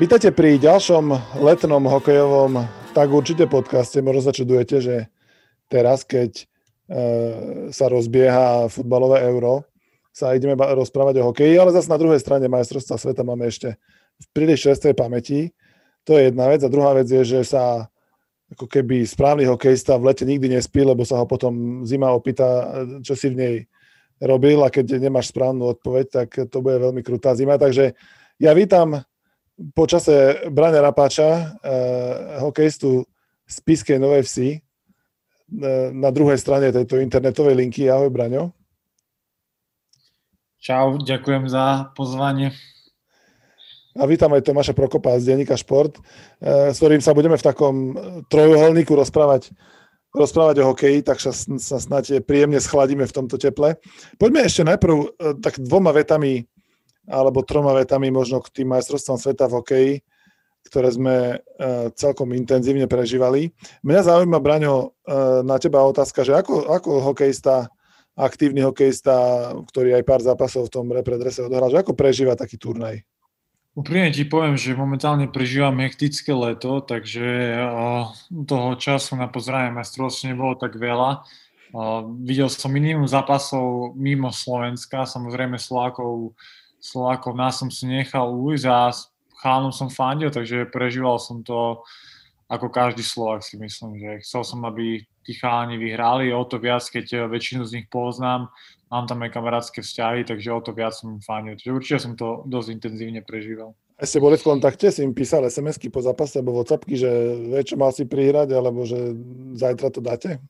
Vítajte pri ďalšom letnom hokejovom tak určite podcaste. Možno sa čudujete, že teraz, keď e, sa rozbieha futbalové euro, sa ideme rozprávať o hokeji, ale zase na druhej strane majstrovstva sveta máme ešte v príliš čerstvej pamäti. To je jedna vec. A druhá vec je, že sa ako keby správny hokejista v lete nikdy nespí, lebo sa ho potom zima opýta, čo si v nej robil a keď nemáš správnu odpoveď, tak to bude veľmi krutá zima. Takže ja vítam po čase Brane Rapáča, eh, hokejistu z Piskej Novej Vsi, eh, na druhej strane tejto internetovej linky. Ahoj, Braňo. Čau, ďakujem za pozvanie. A vítam aj Tomáša Prokopa z Denníka Šport, eh, s ktorým sa budeme v takom trojuholníku rozprávať, rozprávať o hokeji, tak sa, sa snáď príjemne schladíme v tomto teple. Poďme ešte najprv tak dvoma vetami alebo troma vetami možno k tým majstrovstvom sveta v hokeji, ktoré sme eh, celkom intenzívne prežívali. Mňa zaujíma, Braňo, na teba otázka, že ako, ako hokejista aktívny hokejista, ktorý aj pár zápasov v tom repredrese odohral, že ako prežíva taký turnaj? Úprimne ti poviem, že momentálne prežívam hektické leto, takže toho času na pozranie majstrovstv nebolo tak veľa. Videl som minimum zápasov mimo Slovenska, samozrejme Slovákov, Slovákov nás som si nechal ujsť a chánom som fandil, takže prežíval som to ako každý Slovak si myslím, že chcel som, aby tí chalani vyhrali, o to viac, keď eh, väčšinu z nich poznám, mám tam aj kamarátske vzťahy, takže o to viac som fandil. Takže určite som to dosť intenzívne prežíval. A ste boli v kontakte, si im písal SMS-ky po zápase alebo WhatsAppky, že vie, čo mal si prihrať, alebo že zajtra to dáte?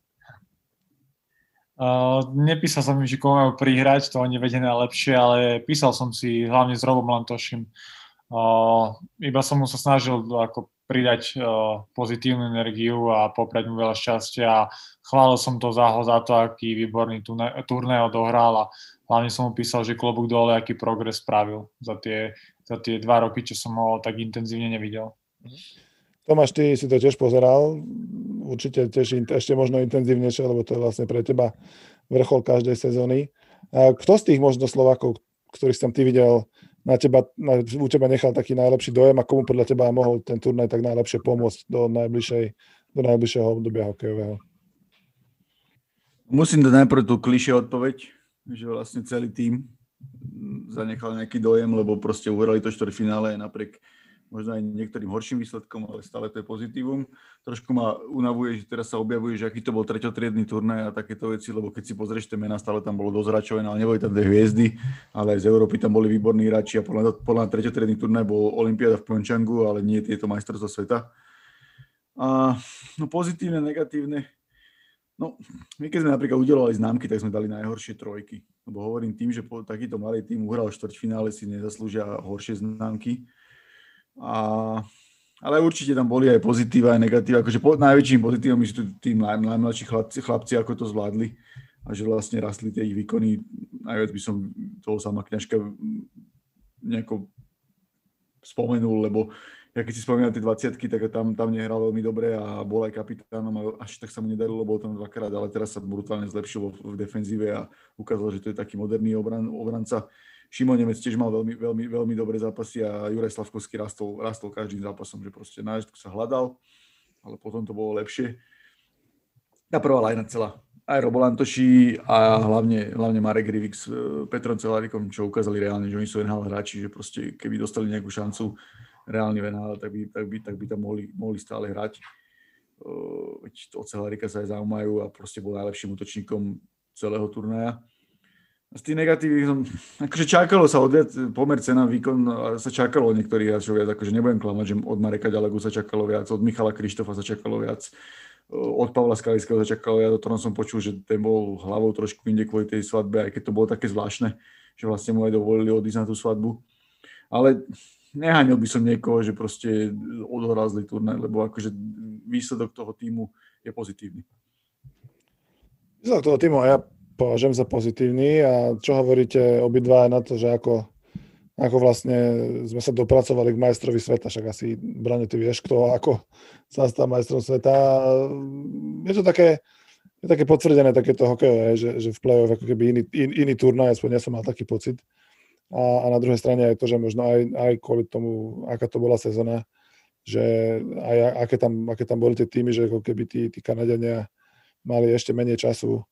Uh, nepísal som im, že koho majú prihrať, to oni vedia najlepšie, ale písal som si hlavne s Robom Lantošim. Uh, iba som mu sa snažil ako pridať uh, pozitívnu energiu a poprať mu veľa šťastia chválil som to za ho za to, aký výborný turné odohral a hlavne som mu písal, že klobúk dole, aký progres spravil za tie, za tie dva roky, čo som ho tak intenzívne nevidel. Tomáš, ty si to tiež pozeral, určite tiež ešte možno intenzívnejšie, lebo to je vlastne pre teba vrchol každej sezóny. Kto z tých možno Slovákov, ktorých som ty videl, na teba, na, u teba nechal taký najlepší dojem a komu podľa teba mohol ten turnaj tak najlepšie pomôcť do, najbližšej, do najbližšieho obdobia hokejového? Musím dať najprv tú klišie odpoveď, že vlastne celý tým zanechal nejaký dojem, lebo proste uhrali to štvrťfinále napriek možno aj niektorým horším výsledkom, ale stále to je pozitívum. Trošku ma unavuje, že teraz sa objavuje, že aký to bol treťotriedný turnaj a takéto veci, lebo keď si pozrieš tie mená, stále tam bolo hráčové, ale neboli tam dve hviezdy, ale aj z Európy tam boli výborní hráči a podľa, podľa treťotriedný turnaj bol Olympiáda v Pyeongchangu, ale nie tieto majstrovstvá sveta. A, no pozitívne, negatívne. No, my keď sme napríklad udelovali známky, tak sme dali najhoršie trojky. Lebo hovorím tým, že po takýto malý tým uhral štvrťfinále si nezaslúžia horšie známky a, ale určite tam boli aj pozitíva, aj negatíva. Akože po, najväčším pozitívom sú tí naj, najmladší chlapci, chlapci, ako to zvládli a že vlastne rastli tie ich výkony. Najviac by som toho sama kňažka nejako spomenul, lebo ja keď si spomínam tie 20 tak tam, tam nehral veľmi dobre a bol aj kapitánom a až tak sa mu nedarilo, bol tam dvakrát, ale teraz sa brutálne zlepšil v defenzíve a ukázal, že to je taký moderný obran, obranca. Šimon Nemec tiež mal veľmi, veľmi, veľmi dobré zápasy a Juraj Slavkovský rastol, rastol každým zápasom, že proste na sa hľadal, ale potom to bolo lepšie. Tá prvá lajna celá. Aj Robo Lantoši a hlavne, hlavne Marek Rivik s e, Petrom Celárikom, čo ukázali reálne, že oni sú NHL hráči, že proste keby dostali nejakú šancu reálne v NHL, tak by, tak by, tak by tam mohli, mohli stále hrať. Uh, od Celárika sa aj zaujímajú a proste bol najlepším útočníkom celého turnaja z tých negatívy som, akože čakalo sa od viac, pomer cena, výkon, sa čakalo od niektorých hráčov viac, akože nebudem klamať, že od Mareka Ďalegu sa čakalo viac, od Michala Krištofa sa čakalo viac, od Pavla Skalického sa čakalo viac, o ktorom som počul, že ten bol hlavou trošku inde kvôli tej svadbe, aj keď to bolo také zvláštne, že vlastne mu aj dovolili odísť na tú svadbu. Ale neháňal by som niekoho, že proste odohral zlý turnaj, lebo akože výsledok toho týmu je pozitívny. Výsledok toho týmu, a ja považujem za pozitívny. A čo hovoríte obidva na to, že ako, ako vlastne sme sa dopracovali k majstrovi sveta, však asi, Brane, ty vieš, kto ako sa stal majstrom sveta. Je to také, je také potvrdené takéto hokejové, že, že v play-off ako keby iný, in, iný turnaj, aspoň ja som mal taký pocit. a, a na druhej strane aj to, že možno aj, aj kvôli tomu, aká to bola sezóna, že aj aké tam, aké tam boli tie týmy, že ako keby tí, tí Kanadiania mali ešte menej času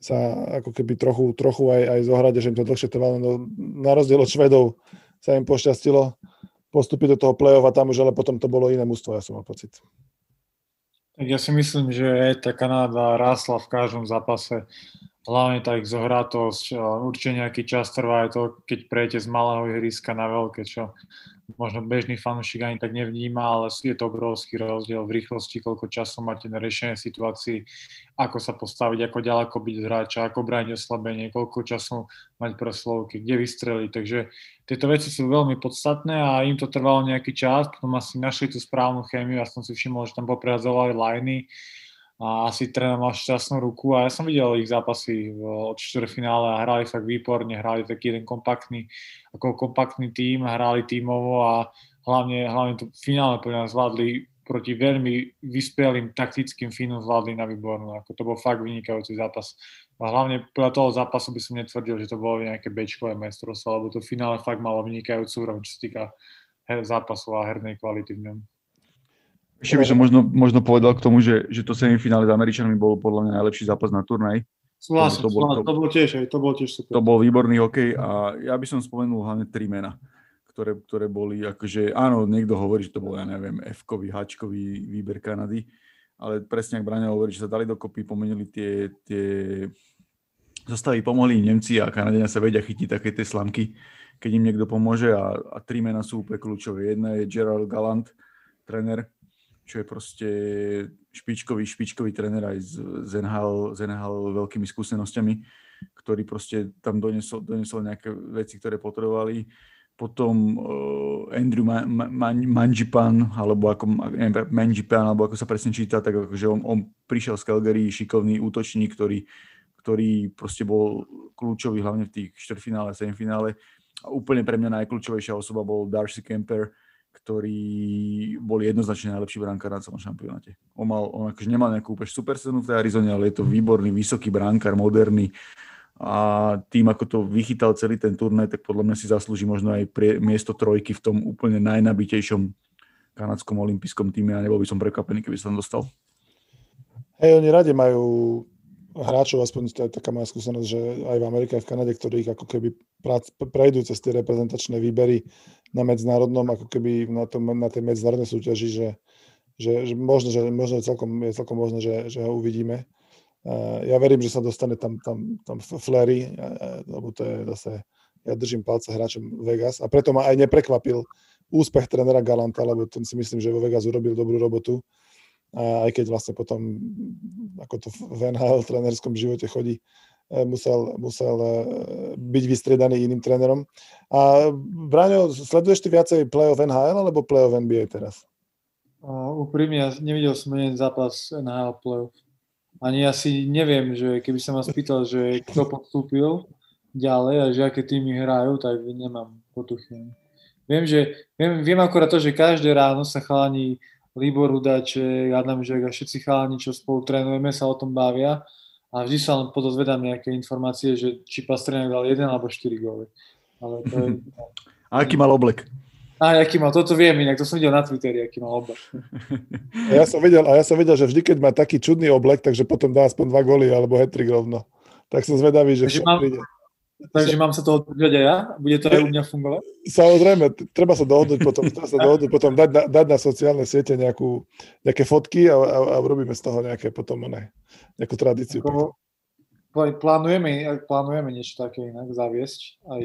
sa ako keby trochu, trochu aj, aj zohrať, že im to dlhšie trvalo. No, na rozdiel od Švedov sa im pošťastilo postúpiť do toho play-off a tam už ale potom to bolo iné mústvo, ja som mal pocit. Tak ja si myslím, že tá Kanada rásla v každom zápase hlavne tá ich zohratosť, určite nejaký čas trvá aj to, keď prejete z malého ihriska na veľké, čo možno bežný fanúšik ani tak nevníma, ale je to obrovský rozdiel v rýchlosti, koľko času máte na riešenie situácií, ako sa postaviť, ako ďaleko byť hráča, ako brániť oslabenie, koľko času mať pre slovky, kde vystreliť. Takže tieto veci sú veľmi podstatné a im to trvalo nejaký čas, potom asi našli tú správnu chémiu, ja som si všimol, že tam poprehadzovali liny, a asi tréner mal šťastnú ruku a ja som videl ich zápasy od čtvrtfinále a hrali fakt výborne, hrali taký jeden kompaktný, ako kompaktný tím, hrali tímovo a hlavne, hlavne to finále podľa zvládli proti veľmi vyspelým taktickým Fínom zvládli na výbornú. Ako to bol fakt vynikajúci zápas. A hlavne podľa toho zápasu by som netvrdil, že to bolo nejaké bečkové mestrovstvo, lebo to finále fakt malo vynikajúcu úroveň, čo sa týka zápasu a hernej kvality v ňom. Ešte by som možno, možno povedal k tomu, že, že to semifinále s Američanmi bol podľa mňa najlepší zápas na turnaj. Súhlasím, to, bol, to, to, bol tiež, to bol tiež super. To bol výborný hokej a ja by som spomenul hlavne tri mena, ktoré, ktoré boli akože, áno, niekto hovorí, že to bol, ja neviem, F-kový, H-kový výber Kanady, ale presne ak Braňa hovorí, že sa dali dokopy, pomenili tie, tie zostavy, pomohli Nemci a Kanadenia sa vedia chytiť také tie slamky, keď im niekto pomôže a, a tri mena sú úplne kľúčové. Jedna je Gerald Galant, tréner, čo je proste špičkový, špičkový tréner aj z, NHL, z NHL veľkými skúsenosťami, ktorý proste tam donesol, donesol nejaké veci, ktoré potrebovali. Potom uh, Andrew Ma- Ma- Manjipan, alebo ako, neviem, Manjipan, alebo ako sa presne číta, tak akože on, on prišiel z Calgary, šikovný útočník, ktorý, ktorý proste bol kľúčový hlavne v tých štvrtfinále, semifinále. A úplne pre mňa najkľúčovejšia osoba bol Darcy Kemper, ktorý bol jednoznačne najlepší brankár na celom šampionáte. On, mal, on akože nemal nejakú úplne super sezónu v tej Arizone, ale je to výborný, vysoký brankár, moderný a tým, ako to vychytal celý ten turnaj, tak podľa mňa si zaslúži možno aj prie, miesto trojky v tom úplne najnabitejšom kanadskom olympijskom týme a nebol by som prekvapený, keby sa tam dostal. Hej, oni radi majú hráčov, aspoň to je taká moja skúsenosť, že aj v Amerike, aj v Kanade, ktorých ako keby prejdú cez tie reprezentačné výbery na medzinárodnom, ako keby na, tom, na tej medzinárodnej súťaži, že, že, že možno, že možno celkom, je celkom možné, že, že ho uvidíme. Ja verím, že sa dostane tam, tam, tam Flery, lebo to je zase, ja držím palce hráčom Vegas a preto ma aj neprekvapil úspech trénera Galanta, lebo ten si myslím, že vo Vegas urobil dobrú robotu aj keď vlastne potom, ako to v NHL trénerskom živote chodí, e, musel, musel e, byť vystriedaný iným trénerom. A Braňo, sleduješ ty viacej play-off NHL alebo play-off NBA teraz? Uh, úprimne, ja nevidel som jeden zápas NHL play-off. Ani asi neviem, že keby sa ma spýtal, že kto postúpil ďalej a že aké týmy hrajú, tak nemám potuchy. Viem, že, viem, viem akorát to, že každé ráno sa chalani Libor Hudáček, Adam Žek a všetci chalani, čo spolu trénujeme, sa o tom bavia a vždy sa len podozvedám nejaké informácie, že či Pastrňák dal jeden alebo 4 góly. Ale to je... A aký mal oblek? A aký mal, toto viem inak, to som videl na Twitteri, aký mal oblek. A ja som videl, a ja som videl, že vždy, keď má taký čudný oblek, takže potom dá aspoň dva góly alebo hetrik rovno. Tak som zvedavý, že mám, príde. Takže mám sa toho držať aj ja? Bude to aj u mňa fungovať? Samozrejme, treba sa dohodnúť potom, treba sa dohodnúť potom dať, na, dať na sociálne siete nejakú, nejaké fotky a, a, a robíme z toho nejaké potom ne, nejakú tradíciu. Ako, plánujeme, plánujeme niečo také inak zaviesť aj,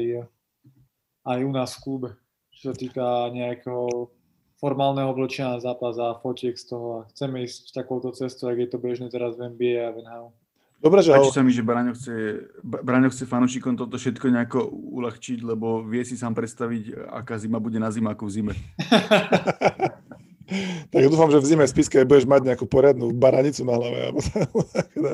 aj u nás v klube, čo sa týka nejakého formálneho oblečenia na zápas a fotiek z toho a chceme ísť takouto cestou, ak je to bežné teraz v NBA a v NHL. Dobre, že Páči ho... sa mi, že Braňo chce, Braňo chce fanúšikom toto všetko nejako uľahčiť, lebo vie si sám predstaviť, aká zima bude na zimáku v zime. tak dúfam, že v zime v Spiske budeš mať nejakú poriadnu baranicu na hlave.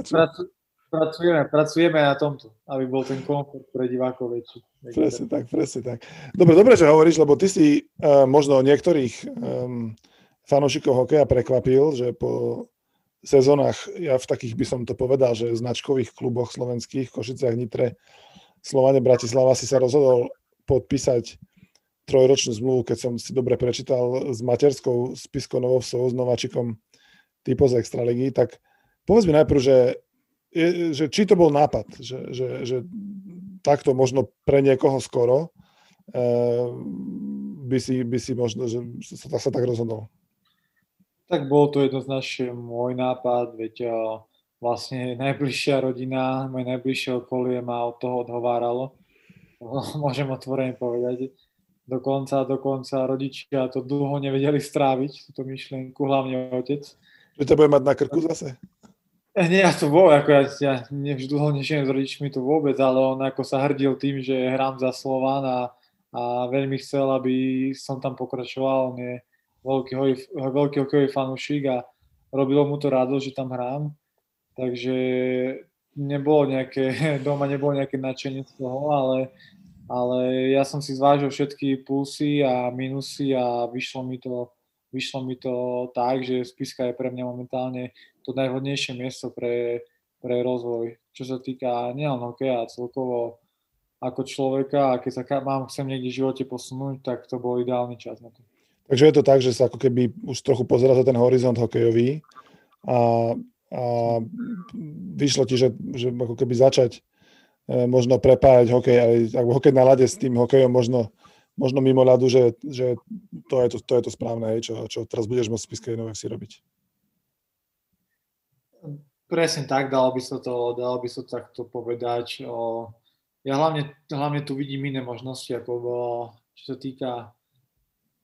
Pracu, pracujeme, pracujeme na tomto, aby bol ten komfort pre divákov väčší. Presne tak, presne tak. Dobre, dobre, že hovoríš, lebo ty si uh, možno niektorých um, fanúšikov hokeja prekvapil, že po sezónach, ja v takých by som to povedal, že značkových kluboch slovenských, Košiciach, Nitre, Slovane, Bratislava si sa rozhodol podpísať trojročnú zmluvu, keď som si dobre prečítal s materskou spiskou Novovsou, s Nováčikom typo z Extraligy, tak povedz mi najprv, že, že či to bol nápad, že, že, že takto možno pre niekoho skoro uh, by, si, by si možno, že sa, sa tak rozhodol. Tak bol to jednoznačne môj nápad, veď vlastne najbližšia rodina, moje najbližšie okolie ma od toho odhováralo. Môžem otvorene povedať. Dokonca, dokonca rodičia to dlho nevedeli stráviť, túto myšlienku, hlavne otec. Že to bude mať na krku zase? Eh, nie, ja to vôbec, ako ja, ja nevždy dlho nežijem s rodičmi to vôbec, ale on ako sa hrdil tým, že hrám za Slován a, a veľmi chcel, aby som tam pokračoval. On je veľký, hoj, veľký hokejový fanúšik a robilo mu to rado, že tam hrám. Takže nebolo nejaké, doma nebolo nejaké nadšenie z toho, ale ale ja som si zvážil všetky plusy a minusy a vyšlo mi to, vyšlo mi to tak, že Spiska je pre mňa momentálne to najvhodnejšie miesto pre, pre rozvoj. Čo sa týka nielen hokeja, celkovo ako človeka a keď sa mám, chcem niekde v živote posunúť, tak to bol ideálny čas na to. Takže je to tak, že sa ako keby už trochu pozera za ten horizont hokejový a, a vyšlo ti, že, že ako keby začať E, možno prepájať hokej, aj ako hokej na lade s tým hokejom možno, možno mimo ľadu, že, že to, je to, to je to správne, čo, čo teraz budeš môcť v Spiskej si robiť. Presne tak, dalo by sa to, dalo by sa takto povedať. Ja hlavne, hlavne tu vidím iné možnosti, ako čo sa týka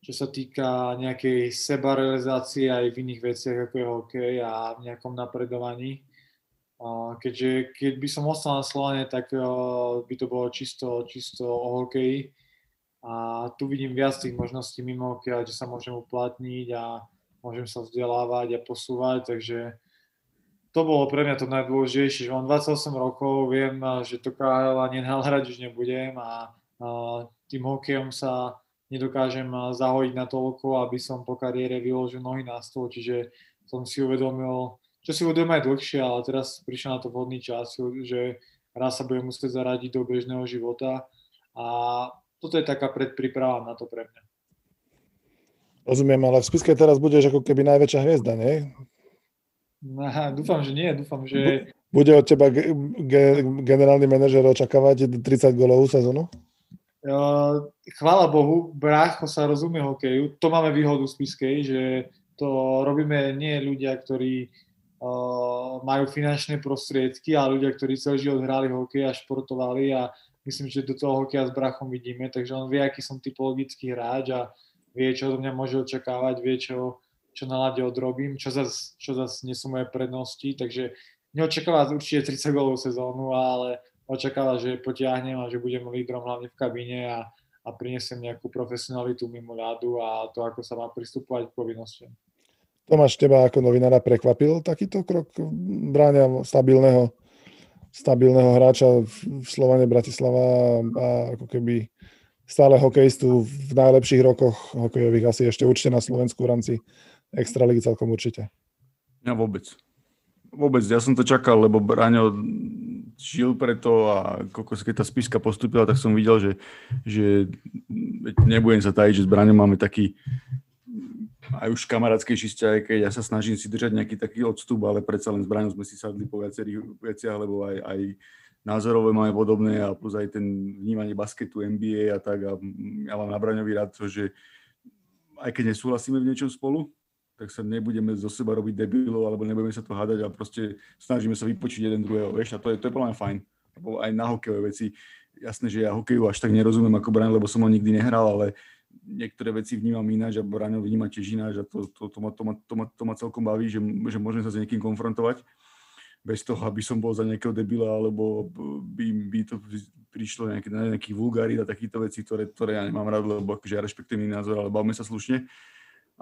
čo sa týka nejakej sebarealizácie aj v iných veciach, ako je hokej a v nejakom napredovaní keďže keď by som ostal na Slovane, tak by to bolo čisto, čisto o hokeji. A tu vidím viac tých možností mimo hokeja, kde sa môžem uplatniť a môžem sa vzdelávať a posúvať, takže to bolo pre mňa to najdôležitejšie, že mám 28 rokov, viem, že to KHL ani hrať už nebudem a, a tým hokejom sa nedokážem zahojiť na toľko, aby som po kariére vyložil nohy na stôl, čiže som si uvedomil, čo si uvedomujem aj dlhšie, ale teraz prišiel na to vhodný čas, že raz sa budem musieť zaradiť do bežného života a toto je taká predpríprava na to pre mňa. Rozumiem, ale v spiske teraz budeš ako keby najväčšia hviezda, nie? Aha, dúfam, že nie, dúfam, že... Bude od teba ge- ge- generálny manažer očakávať 30 golovú sezónu? Uh, chvála Bohu, brácho sa rozumie hokeju. To máme výhodu v Spiskej, že to robíme nie ľudia, ktorí majú finančné prostriedky a ľudia, ktorí celý život hrali hokej a športovali a myslím, že do toho hokeja s brachom vidíme, takže on vie, aký som typologický hráč a vie, čo od mňa môže očakávať, vie, čo, čo na lade odrobím, čo zase čo zas nie sú moje prednosti, takže neočakáva určite 30 golovú sezónu, ale očakáva, že potiahnem a že budem lídrom hlavne v kabíne a, a prinesem nejakú profesionalitu mimo ľadu a to, ako sa má pristupovať k povinnostiam. Tomáš, teba ako novinára prekvapil takýto krok bráňa stabilného, stabilného hráča v Slovane Bratislava a ako keby stále hokejistu v najlepších rokoch hokejových asi ešte určite na Slovensku v rámci Extraligy celkom určite. Ja vôbec. Vôbec, ja som to čakal, lebo Braňo žil preto a keď tá spiska postupila, tak som videl, že, že nebudem sa tajiť, že s Braňom máme taký aj už kamarátskejší vzťah, keď ja sa snažím si držať nejaký taký odstup, ale predsa len s Braňom sme si sadli po viacerých veciach, lebo aj, aj názorové máme podobné a plus aj ten vnímanie basketu, NBA a tak. A ja mám na Braňovi rád to, že aj keď nesúhlasíme v niečom spolu, tak sa nebudeme zo seba robiť debilov alebo nebudeme sa to hádať a proste snažíme sa vypočiť jeden druhého, vieš, a to je, to je podľa mňa fajn. Lebo aj na hokejové veci, jasné, že ja hokeju až tak nerozumiem ako Braň, lebo som ho nikdy nehral, ale niektoré veci vnímam ináč a Braňo vníma tiež ináč a to, to, to, ma, to, ma, to, ma, to ma celkom baví, že, že môžeme sa s niekým konfrontovať bez toho, aby som bol za nejakého debila, alebo by, by to prišlo nejaké, na nejakých vulgárit a takýchto vecí, ktoré, ktoré ja nemám rád, lebo akože ja rešpektujem názor, ale bavme sa slušne.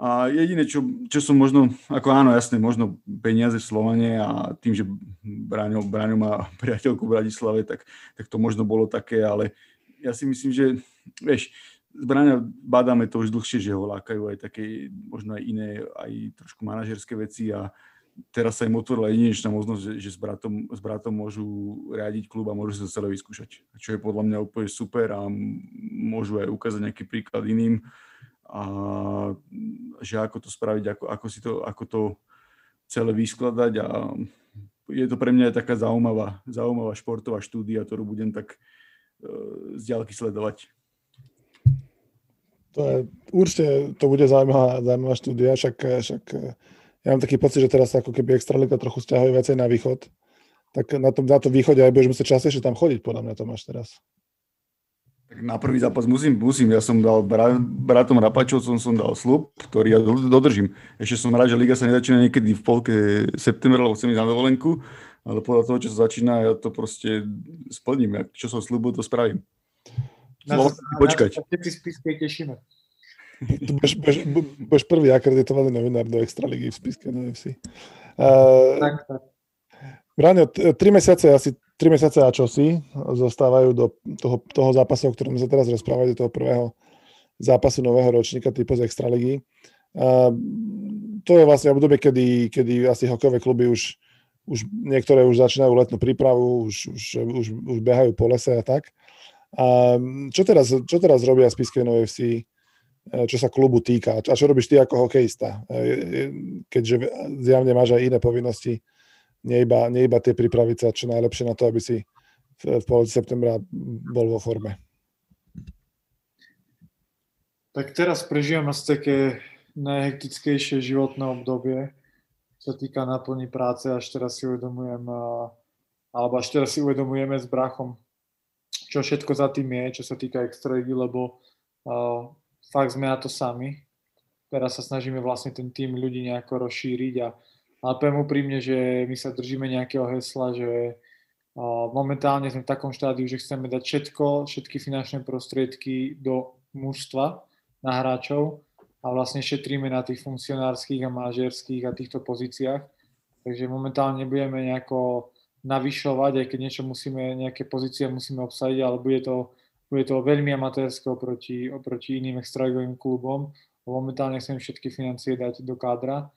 A jediné, čo, čo som možno, ako áno, jasné, možno peniaze v Slovane a tým, že Braňo, Braňo má priateľku v Bratislave, tak, tak to možno bolo také, ale ja si myslím, že, vieš, Zbrania badáme to už dlhšie, že ho lákajú aj také, možno aj iné, aj trošku manažerské veci a teraz sa im otvorila jedinečná možnosť, že, že s, bratom, s bratom môžu riadiť klub a môžu sa celé vyskúšať. Čo je podľa mňa úplne super a môžu aj ukázať nejaký príklad iným a že ako to spraviť, ako, ako, si to, ako to celé vyskladať a je to pre mňa aj taká zaujímavá, zaujímavá športová štúdia, ktorú budem tak uh, z ďalky sledovať. To je, určite to bude zaujímavá, zaujímavá štúdia, však, však ja mám taký pocit, že teraz ako keby Extraliga trochu stiahuje viacej na východ, tak na tom, na tom východe aj budeš musieť častejšie tam chodiť, podľa mňa to máš teraz. Tak na prvý zápas musím, musím. Ja som dal bra, bratom Rapačovcom som dal slub, ktorý ja dodržím. Ešte som rád, že liga sa nezačína niekedy v polke septembra, lebo chcem ísť na dovolenku, ale podľa toho, čo sa začína, ja to proste splním. Ja, čo som slúbil, to spravím. Na to, počkať. Na to spisky tešíme. Budeš, budeš, budeš prvý akreditovaný novinár do Extraligy v spiske na FC. Uh, tak, tak. Braňo, tri mesiace, asi tri mesiace a čosi zostávajú do toho, toho zápasu, o ktorom sa teraz rozprávať, do toho prvého zápasu nového ročníka typu z Extraligy. To je vlastne obdobie, kedy, kedy asi hokejové kluby už, už niektoré už začínajú letnú prípravu, už, už, už, už behajú po lese a tak. A čo teraz, čo teraz robia Spiske FC, e, čo sa klubu týka? A čo robíš ty ako hokejista? Keďže zjavne máš aj iné povinnosti, nie iba, nie iba tie pripraviť sa čo najlepšie na to, aby si v, v polovici septembra bol vo forme. Tak teraz prežívam asi také najhektickejšie životné obdobie, čo týka naplní práce, až teraz si uvedomujem, alebo až teraz si uvedomujeme s brachom, čo všetko za tým je, čo sa týka extraligy, lebo uh, fakt sme na to sami. Teraz sa snažíme vlastne ten tým ľudí nejako rozšíriť a, a poviem úprimne, že my sa držíme nejakého hesla, že momentálne sme v takom štádiu, že chceme dať všetko, všetky finančné prostriedky do mužstva na hráčov a vlastne šetríme na tých funkcionárskych a manažerských a týchto pozíciách. Takže momentálne nebudeme nejako navyšovať, aj keď niečo musíme, nejaké pozície musíme obsadiť, ale bude to, bude to veľmi amatérske oproti, oproti iným extraligovým klubom. Momentálne chcem všetky financie dať do kádra.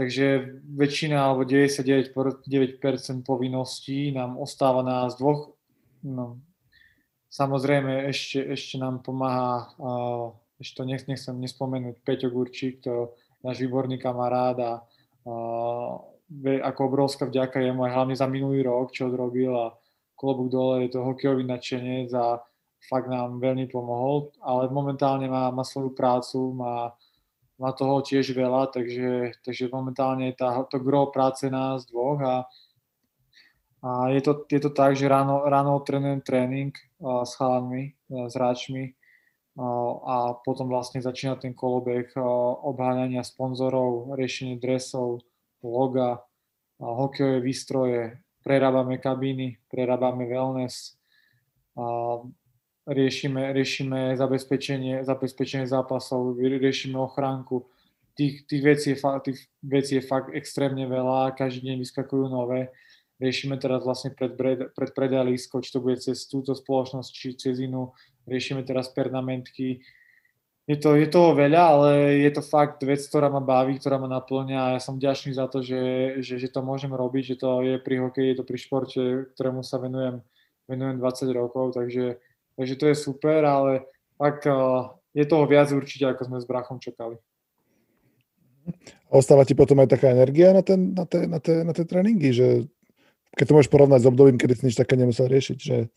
Takže väčšina alebo 99% povinností nám ostáva na nás dvoch. No, samozrejme ešte, ešte nám pomáha, uh, ešte to nech, nechcem nespomenúť, Peťo Gurčík, to náš výborný kamarát a uh, ako obrovská vďaka jemu aj hlavne za minulý rok, čo odrobil a klobúk dole, je to hokejový nadšenec a fakt nám veľmi pomohol, ale momentálne má, má svoju prácu, má, má toho tiež veľa, takže, takže momentálne tá, to gro práce nás dvoch a, a je, to, je to tak, že ráno, ráno trénujem tréning a, s chalanmi, a, s hráčmi a, a potom vlastne začína ten kolobeh obháňania sponzorov, riešenie dresov, loga, hokejové výstroje, prerábame kabíny, prerábame wellness, a riešime, riešime zabezpečenie, zabezpečenie zápasov, riešime ochránku. Tých, tých, vecí je, tých vecí je fakt extrémne veľa, každý deň vyskakujú nové. Riešime teraz vlastne pred, pred predalisko, či to bude cez túto spoločnosť, či cez inú. Riešime teraz pernamentky, je to, je toho veľa, ale je to fakt vec, ktorá ma baví, ktorá ma naplňa a ja som vďačný za to, že, že, že to môžem robiť, že to je pri hokeji, je to pri športe, ktorému sa venujem, venujem 20 rokov, takže, takže to je super, ale fakt je toho viac určite, ako sme s brachom čakali. Ostáva ti potom aj taká energia na, ten, na, te, na, te, na tie tréningy, že keď to môžeš porovnať s obdobím, kedy si nič také nemusel riešiť, že...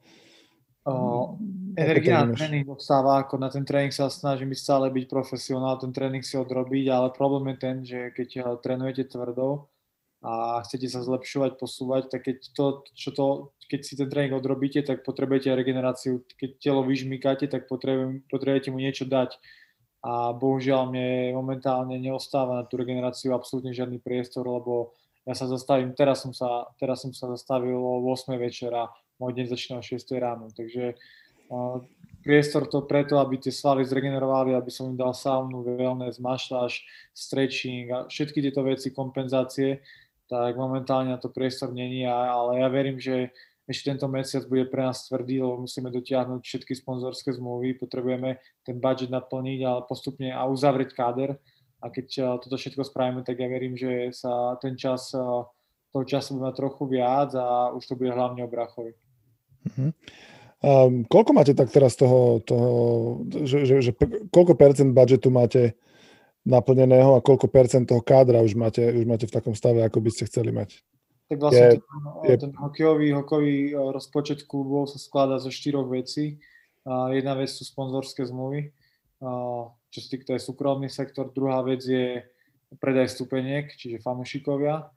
Uh, Energia na tréning ostáva, ako na ten tréning sa snažím byť stále byť profesionál, ten tréning si odrobiť, ale problém je ten, že keď eh, trénujete tvrdo a chcete sa zlepšovať, posúvať, tak keď, to, čo to, keď si ten tréning odrobíte, tak potrebujete regeneráciu. Keď telo vyžmýkate, tak potrebujete mu niečo dať. A bohužiaľ mne momentálne neostáva na tú regeneráciu absolútne žiadny priestor, lebo ja sa zastavím, teraz som sa, teraz som sa zastavil o 8 večera, môj deň začína o 6 ráno, takže priestor to preto, aby tie svaly zregenerovali, aby som im dal saunu, wellness, masáž, stretching a všetky tieto veci, kompenzácie, tak momentálne na to priestor není, ale ja verím, že ešte tento mesiac bude pre nás tvrdý, lebo musíme dotiahnuť všetky sponzorské zmluvy, potrebujeme ten budget naplniť a postupne a uzavrieť káder a keď toto všetko spravíme, tak ja verím, že sa ten čas, toho času bude trochu viac a už to bude hlavne o Brachovi. Uh-huh. Um, koľko máte tak teraz toho, toho že, že, že koľko percent budžetu máte naplneného a koľko percent toho kádra už máte, už máte v takom stave, ako by ste chceli mať? Tak vlastne je, ten, je... ten hokejový, hokejový rozpočet klubov sa skladá zo štyroch vecí. Jedna vec sú sponzorské zmluvy, čo sa týka, to je súkromný sektor. Druhá vec je predaj stupeniek, čiže fanúšikovia.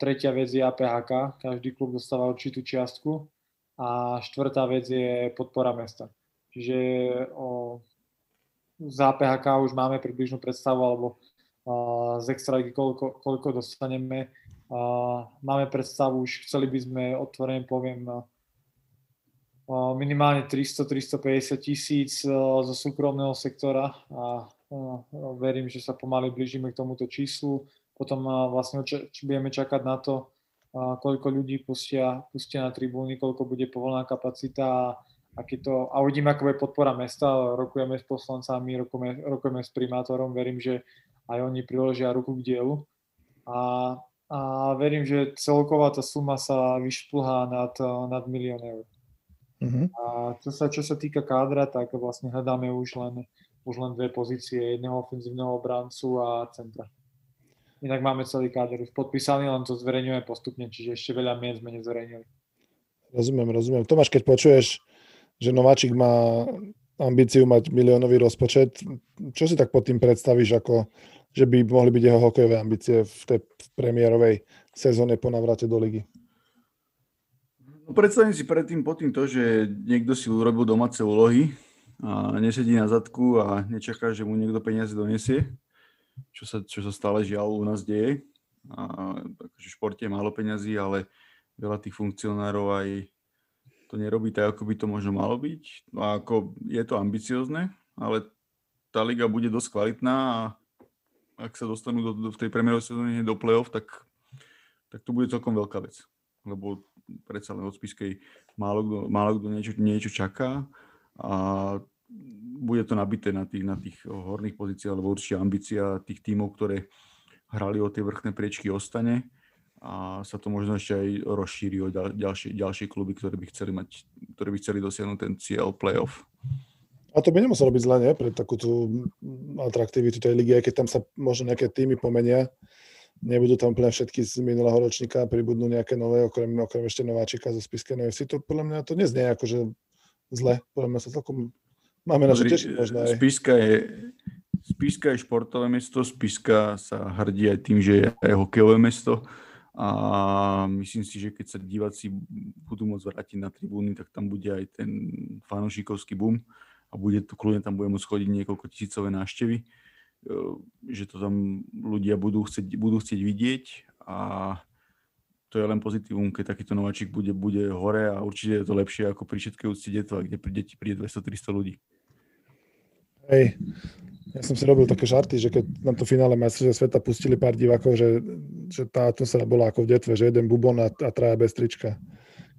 Tretia vec je APHK, každý klub dostáva určitú čiastku a štvrtá vec je podpora mesta. Čiže o, z APHK už máme približnú predstavu, alebo a, z extraligy koľko, koľko dostaneme. Máme predstavu, už chceli by sme, otvorene poviem, minimálne 300-350 tisíc zo súkromného sektora a verím, že sa pomaly blížime k tomuto číslu. Potom vlastne budeme čakať na to, koľko ľudí pustia, pustia na tribúny, koľko bude povolená kapacita a, aký to, a uvidíme, ako bude podpora mesta. Rokujeme s poslancami, rokujeme, rokujeme s primátorom, verím, že aj oni priložia ruku k dielu. A, a verím, že celková tá suma sa vyšplhá nad, nad milión eur. Uh-huh. A čo sa, čo sa týka kádra, tak vlastne hľadáme už len, už len dve pozície, jedného ofenzívneho obrancu a centra. Inak máme celý káder už podpísaný, len to zverejňujeme postupne, čiže ešte veľa mien sme nezverejnili. Rozumiem, rozumiem. Tomáš, keď počuješ, že Nováčik má ambíciu mať miliónový rozpočet, čo si tak pod tým predstavíš, ako, že by mohli byť jeho hokejové ambície v tej premiérovej sezóne po navrate do ligy? No, predstavím si predtým pod tým to, že niekto si urobil domáce úlohy a nesedí na zadku a nečaká, že mu niekto peniaze donesie čo sa, čo sa stále žiaľ u nás deje. A, takže v športe je málo peňazí, ale veľa tých funkcionárov aj to nerobí tak, ako by to možno malo byť. No a ako je to ambiciozne, ale tá liga bude dosť kvalitná a ak sa dostanú do, do, v tej premiérovej sezóne do play-off, tak, tak to bude celkom veľká vec. Lebo predsa len od Spiskej málo kto, málo kto niečo, niečo čaká a bude to nabité na tých, na tých horných pozíciách, lebo určite ambícia tých tímov, ktoré hrali o tie vrchné priečky, ostane a sa to možno ešte aj rozšíri o ďalšie, ďalšie kluby, ktoré by chceli mať, ktoré by chceli dosiahnuť ten cieľ playoff. A to by nemuselo byť zle, nie? Pre takú tú atraktivitu tej ligy, aj keď tam sa možno nejaké týmy pomenia, nebudú tam úplne všetky z minulého ročníka, pribudnú nejaké nové, okrem, okrem ešte nováčika zo Spiske FC, to podľa mňa to neznie akože zle, podľa mňa sa celkom Máme na to tešiť možno aj. Spiska je, Spiska je športové mesto, Spiska sa hrdí aj tým, že je aj hokejové mesto. A myslím si, že keď sa diváci budú môcť vrátiť na tribúny, tak tam bude aj ten fanúšikovský boom a bude to, kľudne tam bude môcť chodiť niekoľko tisícové návštevy, že to tam ľudia budú chcieť, budú chcieť vidieť a to je len pozitívum, keď takýto nováčik bude, bude hore a určite je to lepšie ako pri všetkej úcti detva, kde pri deti príde 200-300 ľudí. Hej, ja som si robil také žarty, že keď na to finále majstrovstvia sveta pustili pár divákov, že, že tá atmosféra bola ako v detve, že jeden bubon a, a traja bez trička,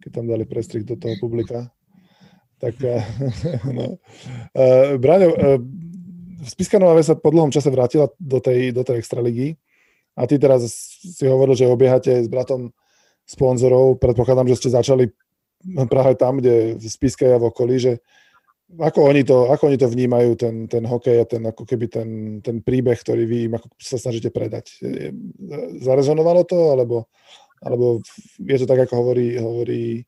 keď tam dali prestrih do toho publika. Tak, eh, no. Uh, Braňo, uh, Spiska Nová sa po dlhom čase vrátila do tej, do tej extraligy a ty teraz si hovoril, že obiehate s bratom sponzorov. Predpokladám, že ste začali práve tam, kde v Spiske a v okolí, že ako oni to, ako oni to vnímajú, ten, ten hokej a ten, ako keby ten, ten príbeh, ktorý vy im ako sa snažíte predať? Zarezonovalo to, alebo, alebo je to tak, ako hovorí, hovorí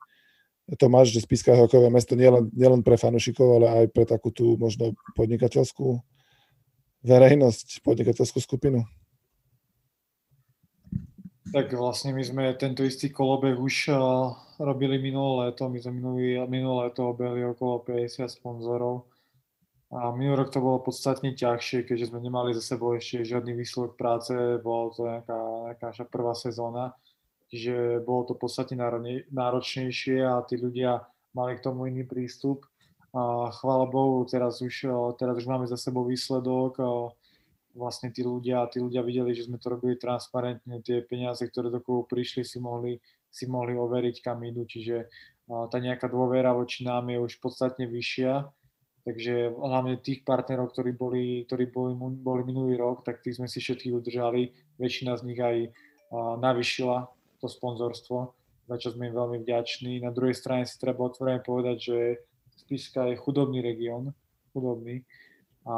Tomáš, že Spiska hokejové mesto nielen, nielen pre fanúšikov, ale aj pre takú tú možno podnikateľskú verejnosť, podnikateľskú skupinu? Tak vlastne my sme tento istý kolobeh už uh, robili minulé leto. My sme minulý, minulé leto obehli okolo 50 sponzorov. A minulý rok to bolo podstatne ťažšie, keďže sme nemali za sebou ešte žiadny výsledok práce, bolo to nejaká, nejaká prvá sezóna, čiže bolo to podstatne náročnejšie a tí ľudia mali k tomu iný prístup. A chvála Bohu, teraz už, teraz už máme za sebou výsledok, vlastne tí ľudia, tí ľudia videli, že sme to robili transparentne, tie peniaze, ktoré do klubu prišli, si mohli, si mohli overiť, kam idú, čiže tá nejaká dôvera voči nám je už podstatne vyššia, takže hlavne tých partnerov, ktorí boli, ktorí boli, boli minulý rok, tak tých sme si všetkých udržali, väčšina z nich aj navyšila to sponzorstvo, za čo sme im veľmi vďační. Na druhej strane si treba otvorene povedať, že Spiska je chudobný región, chudobný, a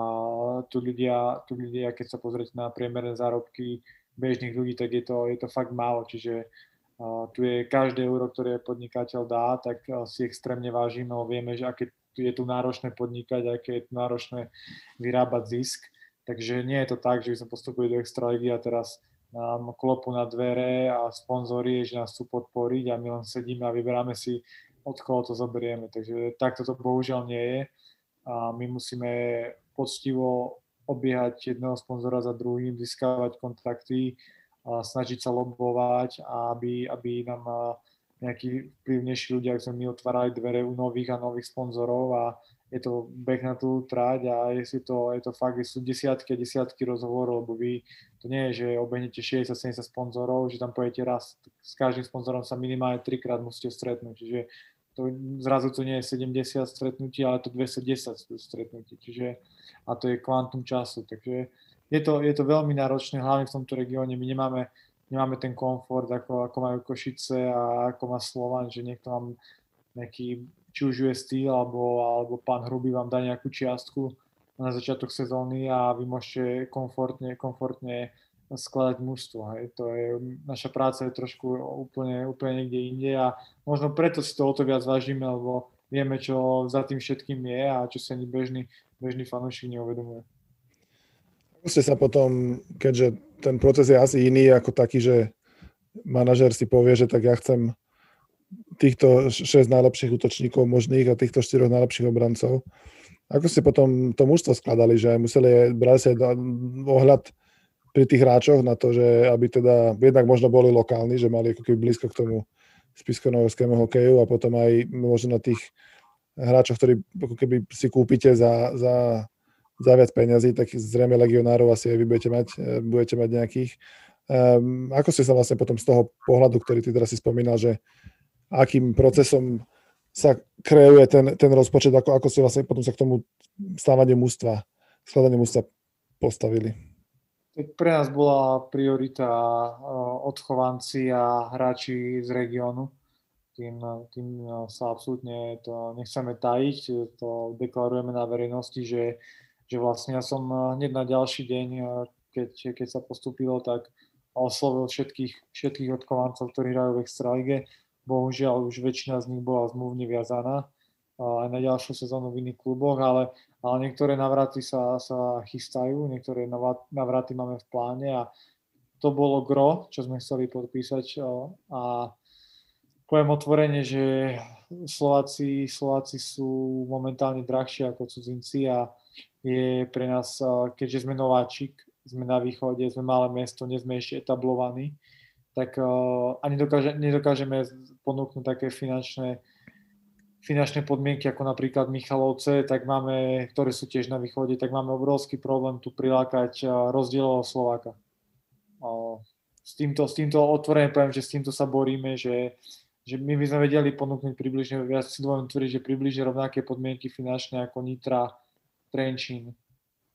tu ľudia, tu ľudia, keď sa pozrieť na priemerné zárobky bežných ľudí, tak je to, je to fakt málo, čiže uh, tu je každé euro, ktoré podnikateľ dá, tak si extrémne vážime, lebo vieme, že aké je tu náročné podnikať, aké je tu náročné vyrábať zisk. Takže nie je to tak, že by sme postupili do Extraligy a teraz nám klopu na dvere a sponzori, že nás chcú podporiť a my len sedíme a vyberáme si, od koho to zoberieme. Takže takto to bohužiaľ nie je. A my musíme poctivo obiehať jedného sponzora za druhým, získavať kontakty, a snažiť sa lobovať, aby, aby nám nejakí vplyvnejší ľudia, ak sme my otvárali dvere u nových a nových sponzorov a je to beh na tú tráť a je, to, je to fakt, sú desiatky a desiatky rozhovorov, lebo vy, to nie je, že obehnete 60-70 sponzorov, že tam pojete raz, s každým sponzorom sa minimálne trikrát musíte stretnúť, čiže to, zrazu to nie je 70 stretnutí, ale to 210 stretnutí, čiže a to je kvantum času, takže je to, je to veľmi náročné, hlavne v tomto regióne, my nemáme, nemáme ten komfort, ako, ako majú Košice a ako má Slovan, že niekto vám nejaký, či už UST alebo, alebo pán Hrubý vám dá nejakú čiastku na začiatok sezóny a vy môžete komfortne, komfortne skladať mužstvo. Hej. To je, naša práca je trošku úplne, úplne niekde inde a možno preto si to o to viac vážime, lebo vieme, čo za tým všetkým je a čo si ani bežný, bežný fanúšik neuvedomuje. Ako ste sa potom, keďže ten proces je asi iný ako taký, že manažer si povie, že tak ja chcem týchto 6 najlepších útočníkov možných a týchto 4 najlepších obrancov. Ako ste potom to mužstvo skladali, že museli brať sa ohľad pri tých hráčoch na to, že aby teda jednak možno boli lokálni, že mali ako keby blízko k tomu spiskonovorskému hokeju a potom aj možno na tých hráčoch, ktorí ako keby si kúpite za, za, za viac peňazí, tak zrejme legionárov asi aj vy budete mať, e, budete mať nejakých. Um, ako ste sa vlastne potom z toho pohľadu, ktorý ty teraz si spomínal, že akým procesom sa kreuje ten, ten rozpočet, ako, ako ste vlastne potom sa k tomu stávaniu mústva, skladaniu mústva postavili? Tak pre nás bola priorita odchovanci a hráči z regiónu. Tým, tým sa absolútne to nechceme tajiť, to deklarujeme na verejnosti, že, že vlastne ja som hneď na ďalší deň, keď, keď sa postupilo, tak oslovil všetkých, všetkých odchovancov, ktorí hrajú v Extralige. Bohužiaľ už väčšina z nich bola zmluvne viazaná aj na ďalšiu sezónu v iných kluboch, ale, ale niektoré navraty sa, sa chystajú, niektoré navraty máme v pláne a to bolo gro, čo sme chceli podpísať a poviem otvorene, že Slováci, Slováci sú momentálne drahšie ako cudzinci a je pre nás, keďže sme nováčik, sme na východe, sme malé mesto, nie sme ešte etablovaní, tak ani nedokáže, nedokážeme ponúknuť také finančné finančné podmienky ako napríklad Michalovce, tak máme, ktoré sú tiež na východe, tak máme obrovský problém tu prilákať rozdielového Slováka. S týmto, s týmto otvorene poviem, že s týmto sa boríme, že, že my by sme vedeli ponúknuť približne, ja si dovolím tvrdiť, že približne rovnaké podmienky finančné ako Nitra, Trenčín,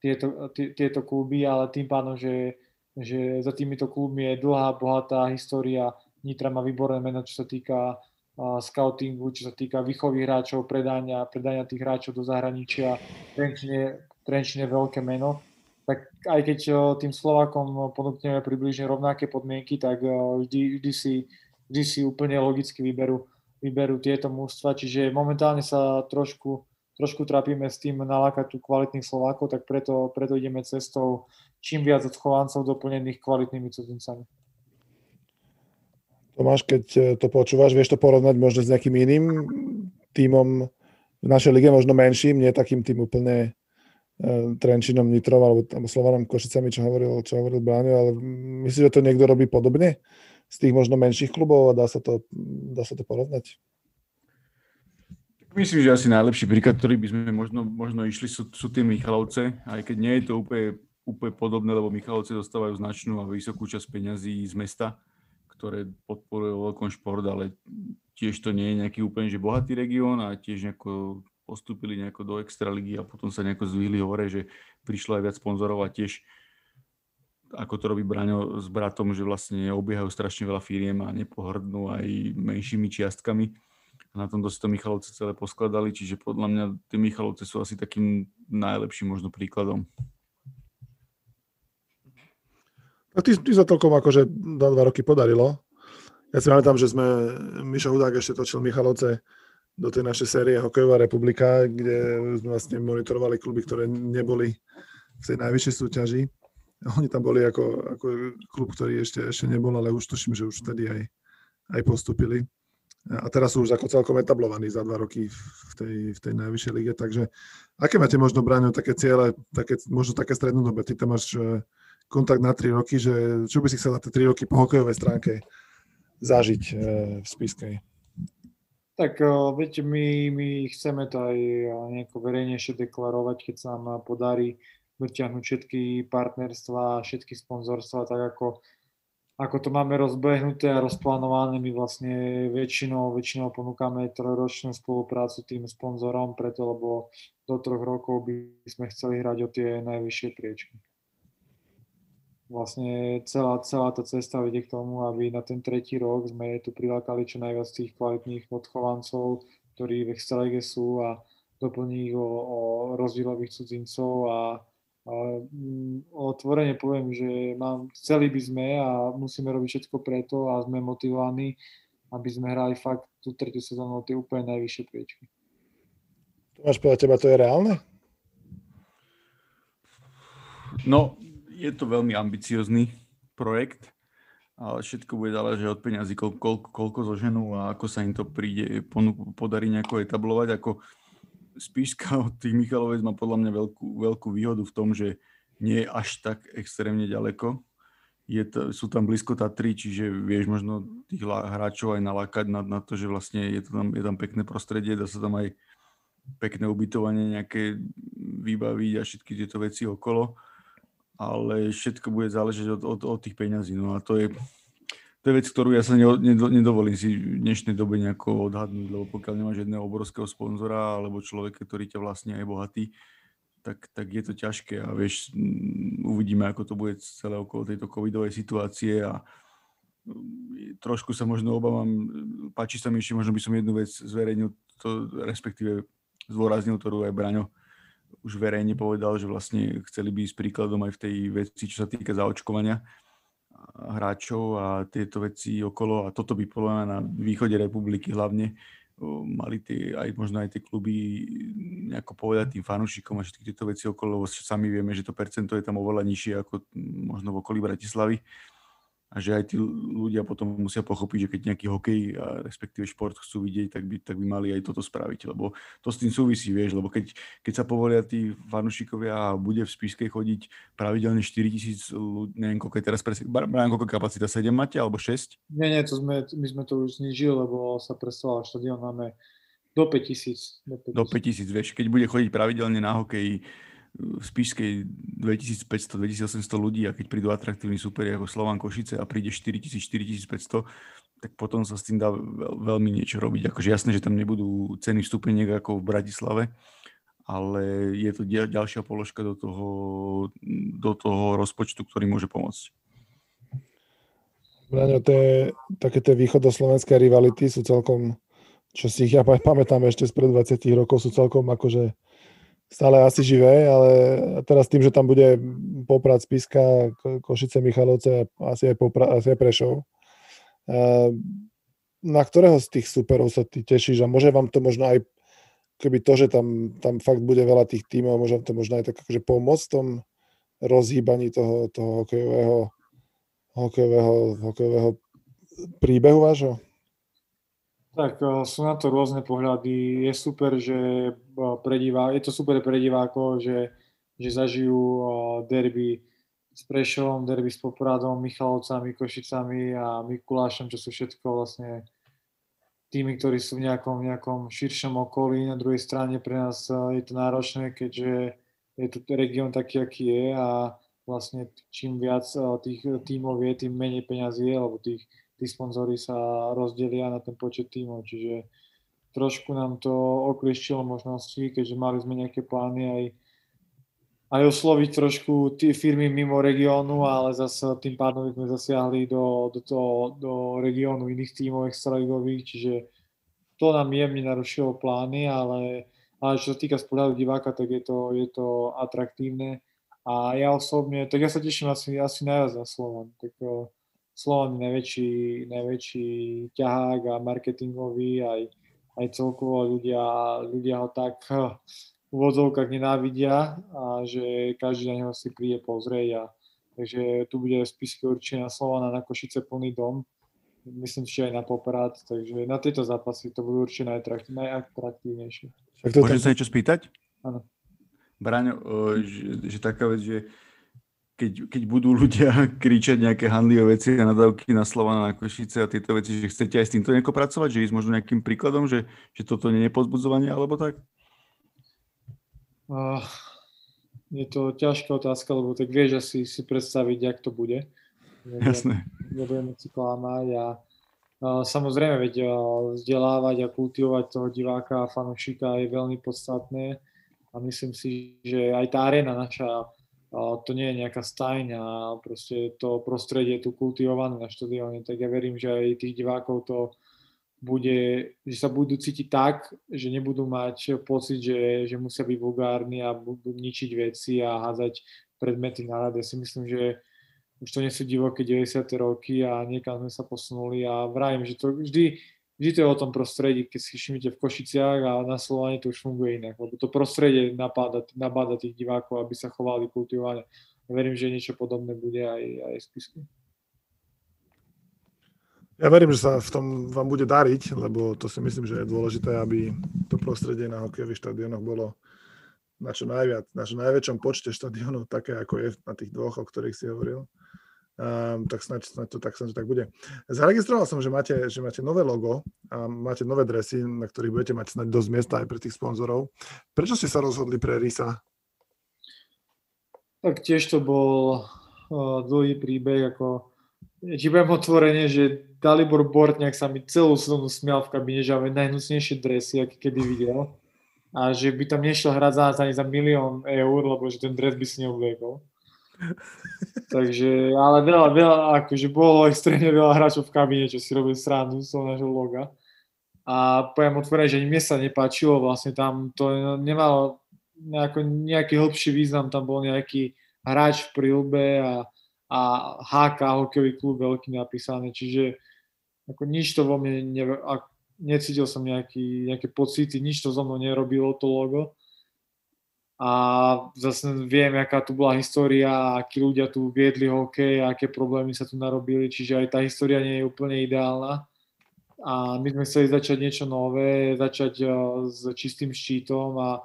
tieto, tieto kluby, ale tým pádom, že, že za týmito klubmi je dlhá, bohatá história. Nitra má výborné meno, čo sa týka scoutingu, čo sa týka výchovy hráčov, predania, predania tých hráčov do zahraničia, Trenčine, Trenčine veľké meno, tak aj keď tým Slovákom ponúkneme približne rovnaké podmienky, tak vždy, vždy, si, vždy si úplne logicky vyberú, vyberú tieto mústva, čiže momentálne sa trošku, trošku trápime s tým nalákať tu kvalitných Slovákov, tak preto, preto ideme cestou čím viac odchovancov doplnených kvalitnými cudzincami. Tomáš, keď e, to počúvaš, vieš to porovnať možno s nejakým iným tímom v našej lige, možno menším, nie takým tým úplne uh, Trenčinom, Nitrov alebo, alebo Slovanom Košicami, čo hovoril, čo hovoril Bráňo, ale myslíš, že to niekto robí podobne z tých možno menších klubov a dá sa to, dá sa to porovnať? Myslím, že asi najlepší príklad, ktorý by sme možno, možno išli, sú, sú tie Michalovce, aj keď nie je to úplne, úplne podobné, lebo Michalovce dostávajú značnú a vysokú časť peňazí z mesta, ktoré podporujú veľkom šport, ale tiež to nie je nejaký úplne že bohatý región a tiež nejako postúpili nejako do extraligy a potom sa nejako zvýhli hore, že prišlo aj viac sponzorov a tiež ako to robí Braňo s bratom, že vlastne obiehajú strašne veľa firiem a nepohrdnú aj menšími čiastkami. A na tomto si to Michalovce celé poskladali, čiže podľa mňa tie Michalovce sú asi takým najlepším možno príkladom. A ty, ty sa toľkom akože za dva roky podarilo. Ja si pamätám, že sme, Mišo Hudák ešte točil Michalovce do tej našej série Hokejová republika, kde sme vlastne monitorovali kluby, ktoré neboli v tej najvyššej súťaži. Oni tam boli ako, ako klub, ktorý ešte, ešte nebol, ale už tuším, že už vtedy aj, aj postupili. A teraz sú už ako celkom etablovaní za dva roky v tej, v tej najvyššej lige. Takže aké máte možno, Braňo, také ciele, také, možno také strednodobé? Ty tam máš eh, kontakt na tri roky, že čo by si chcel na tie tri roky po hokejovej stránke zažiť eh, v Spiskej? Tak eh, viete, my, my chceme to aj nejako verejnejšie deklarovať, keď sa nám podarí dotiahnuť všetky partnerstva, všetky sponzorstva, tak ako, ako to máme rozbehnuté a rozplánované. My vlastne väčšinou, väčšinou ponúkame trojročnú spoluprácu tým sponzorom, preto lebo do troch rokov by sme chceli hrať o tie najvyššie priečky. Vlastne celá, celá tá cesta vedie k tomu, aby na ten tretí rok sme tu prilákali čo najviac tých kvalitných odchovancov, ktorí v Extralege sú a doplní ich o, o rozdielových cudzincov a Mm, otvorene poviem, že mám, chceli by sme a musíme robiť všetko preto a sme motivovaní, aby sme hrali fakt tú tretiu sezónu tie úplne najvyššie priečky. Tomáš, podľa teba to je reálne? No, je to veľmi ambiciózny projekt, ale všetko bude záležať od peňazí, koľko, koľko, zoženú a ako sa im to príde, podarí nejako etablovať. Ako, Spišska od tých Michalovec má podľa mňa veľkú, veľkú výhodu v tom, že nie je až tak extrémne ďaleko. Je to, sú tam blízko Tatry, čiže vieš možno tých hráčov aj nalákať na, na to, že vlastne je, to tam, je tam pekné prostredie, dá sa tam aj pekné ubytovanie nejaké vybaviť a všetky tieto veci okolo, ale všetko bude záležať od, od, od tých peňazí. No a to je, to je vec, ktorú ja sa nedovolím si v dnešnej dobe nejako odhadnúť, lebo pokiaľ nemáš jedného obrovského sponzora alebo človeka, ktorý ťa vlastne aj bohatý, tak, tak je to ťažké a vieš, uvidíme, ako to bude celé okolo tejto covidovej situácie a mm, trošku sa možno obávam, páči sa mi ešte, možno by som jednu vec zverejnil, to, respektíve zdôraznil, ktorú aj Braňo už verejne povedal, že vlastne chceli by ísť príkladom aj v tej veci, čo sa týka zaočkovania hráčov a tieto veci okolo. A toto by podľa mňa na východe republiky hlavne mali tie, aj možno aj tie kluby nejako povedať tým fanúšikom a všetky tieto veci okolo, lebo sami vieme, že to percento je tam oveľa nižšie ako možno v okolí Bratislavy a že aj tí ľudia potom musia pochopiť, že keď nejaký hokej a respektíve šport chcú vidieť, tak by, tak by mali aj toto spraviť, lebo to s tým súvisí, vieš, lebo keď, keď sa povolia tí fanúšikovia a bude v Spiskej chodiť pravidelne 4 tisíc ľudí, neviem, koľko je teraz presne, Brian, koľko kapacita, 7 máte alebo 6? Nie, nie, to sme, my sme to už znižili, lebo sa presoval štadión, máme do 5 tisíc. Do 5 tisíc, vieš, keď bude chodiť pravidelne na hokej v Spišskej 2500-2800 ľudí a keď prídu atraktívni superi ako Slovan Košice a príde 4000-4500, tak potom sa s tým dá veľmi niečo robiť. Akože jasné, že tam nebudú ceny vstupeniek ako v Bratislave, ale je to ďalšia položka do toho, do toho rozpočtu, ktorý môže pomôcť. Braňo, tie, také tie východoslovenské rivality sú celkom, čo si ich ja pamätám ešte spred 20 rokov, sú celkom akože stále asi živé, ale teraz tým, že tam bude Poprad, Spiska, Košice, Michalovce, asi aj, Popra, asi aj Prešov. Na ktorého z tých superov sa ty tešíš a môže vám to možno aj keby to, že tam, tam fakt bude veľa tých tímov, môže to možno aj tak akože pomôcť tom rozhýbaní toho, toho hokejového, hokejového, hokejového príbehu vášho? Tak eh, sú na to rôzne pohľady. Je super, že eh, pre divá, je to super pre divákov, že, že zažijú eh, derby s Prešovom, derby s Popradom, Michalovcami, Košicami a Mikulášom, čo sú všetko vlastne tými, ktorí sú v nejakom, nejakom širšom okolí. Na druhej strane pre nás je to náročné, keďže je to región taký, aký je a vlastne čím viac tých tímov je, tým menej peňazí je, lebo tých tí sponzory sa rozdelia na ten počet tímov, čiže trošku nám to oklieštilo možnosti, keďže mali sme nejaké plány aj, aj osloviť trošku tie firmy mimo regiónu, ale zase tým pádom sme zasiahli do, do, toho, do regiónu iných tímov extraligových, čiže to nám jemne narušilo plány, ale, ale čo sa týka z diváka, tak je to, je to atraktívne a ja osobne, tak ja sa teším asi, asi najviac na Slovan. Tak uh, Slovan je najväčší, najväčší ťahák a marketingový, aj, aj celkovo ľudia, ľudia ho tak uh, v úvodzovkách nenávidia a že každý na neho si príde pozrieť. A, takže tu bude spisky určite na Slovana, na Košice plný dom. Myslím, že aj na Poprad, takže na tieto zápasy to budú určite najatraktívnejšie. Môžem sa niečo spýtať? Áno. Braňo, že, že taká vec, že keď, keď budú ľudia kričať nejaké handlivé veci a nadávky na slova na Košice a tieto veci, že chcete aj s týmto nejako pracovať, že ísť možno nejakým príkladom, že, že toto nie je pozbudzovanie alebo tak? Uh, je to ťažká otázka, lebo tak vieš asi si predstaviť, jak to bude. Jasné. Nebudeme si klamať a uh, samozrejme, veď uh, vzdelávať a kultivovať toho diváka a fanúšika je veľmi podstatné a myslím si, že aj tá arena naša, to nie je nejaká stajňa, proste to prostredie je tu kultivované na štadióne, tak ja verím, že aj tých divákov to bude, že sa budú cítiť tak, že nebudú mať pocit, že, že musia byť vulgárni a budú ničiť veci a hádzať predmety na rad. Ja si myslím, že už to nie sú divoké 90. roky a niekam sme sa posunuli a vrajím, že to vždy, vždy o tom prostredí, keď si všimnete v Košiciach a na Slovane to už funguje inak, lebo to prostredie napáda, nabáda tých divákov, aby sa chovali kultivovane. Verím, že niečo podobné bude aj, aj v spisku. Ja verím, že sa v tom vám bude dariť, lebo to si myslím, že je dôležité, aby to prostredie na hokejových štadionoch bolo na čo najviac, na čo najväčšom počte štadionov, také ako je na tých dvoch, o ktorých si hovoril um, tak snáď, snáď to tak, snáď to tak bude. Zaregistroval som, že máte, že máte nové logo a máte nové dresy, na ktorých budete mať snáď dosť miesta aj pre tých sponzorov. Prečo ste sa rozhodli pre Risa? Tak tiež to bol uh, dlhý príbeh, ako ti budem otvorene, že Dalibor Bortňák sa mi celú sezónu smial v kabine, že máme najhnusnejšie dresy, aký kedy videl. A že by tam nešiel hrať za nás ani za milión eur, lebo že ten dres by si neobliekol. Takže, ale veľa, veľa, akože bolo extrémne veľa hráčov v kabíne, čo si robil srandu z toho nášho loga. A poviem otvorene, že mne sa nepáčilo, vlastne tam to nemalo nejako, nejaký hĺbší význam, tam bol nejaký hráč v prílbe a, a HK, hokejový klub veľký napísané, čiže ako nič to vo mne, ne, necítil som nejaký, nejaké pocity, nič to zo mnou nerobilo to logo a zase viem, aká tu bola história, akí ľudia tu viedli hokej, aké problémy sa tu narobili, čiže aj tá história nie je úplne ideálna. A my sme chceli začať niečo nové, začať uh, s čistým štítom a,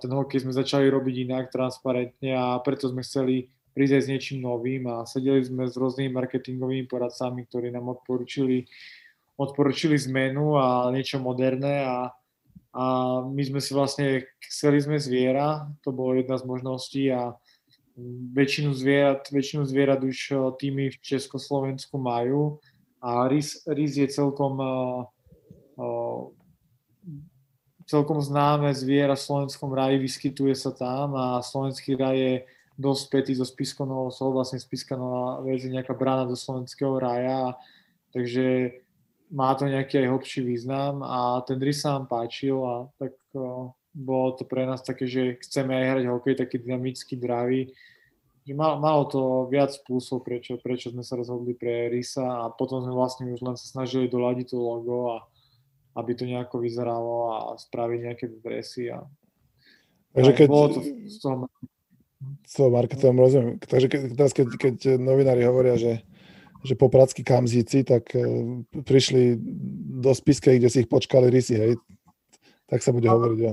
ten hokej sme začali robiť inak, transparentne a preto sme chceli prísť s niečím novým a sedeli sme s rôznymi marketingovými poradcami, ktorí nám odporučili, odporučili zmenu a niečo moderné a a my sme si vlastne, chceli sme zviera, to bolo jedna z možností a väčšinu zvierat, väčšinu zvierat už eh, týmy v Československu majú. A rys, je celkom uh, celkom známe zviera v slovenskom raji, vyskytuje sa tam a slovenský raj je dosť spätý so Spiskonovou sol, vlastne Spiskanová je nejaká brána do slovenského raja, takže má to nejaký aj hlbší význam a ten rys sa nám páčil a tak uh, bolo to pre nás také, že chceme aj hrať hokej taký dynamický, dravý. Mal, malo to viac plusov, prečo, prečo sme sa rozhodli pre Risa a potom sme vlastne už len sa snažili doladiť to logo a aby to nejako vyzeralo a spraviť nejaké dresy. A, Takže keď, bolo to z toho, z toho marketom rozumiem. Takže keď, teraz keď, keď novinári hovoria, že že popradskí kamzíci, tak uh, prišli do spiske, kde si ich počkali rysy, hej. Tak sa bude no, hovoriť o...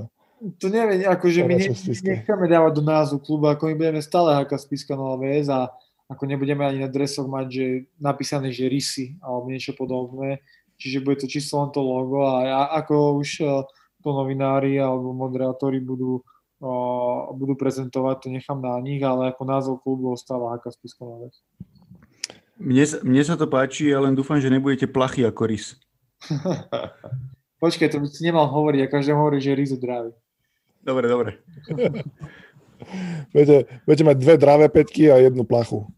To neviem, akože my ne, nechceme dávať do názvu klubu, ako my budeme stále haká spiska Nová VS a ako nebudeme ani na dresoch mať, že napísané, že rysy alebo niečo podobné. Čiže bude to čisto len to logo a ja, ako už uh, to novinári alebo moderátori budú, uh, budú prezentovať, to nechám na nich, ale ako názov klubu ostáva haká spiska Nová VS. Mne, mne sa to páči, ja len dúfam, že nebudete plachy ako rys. Počkaj, to by si nemal hovoriť, a každému hovorí, že Rizu drávi. Dobre, dobre. budete, budete mať dve dravé peťky a jednu plachu.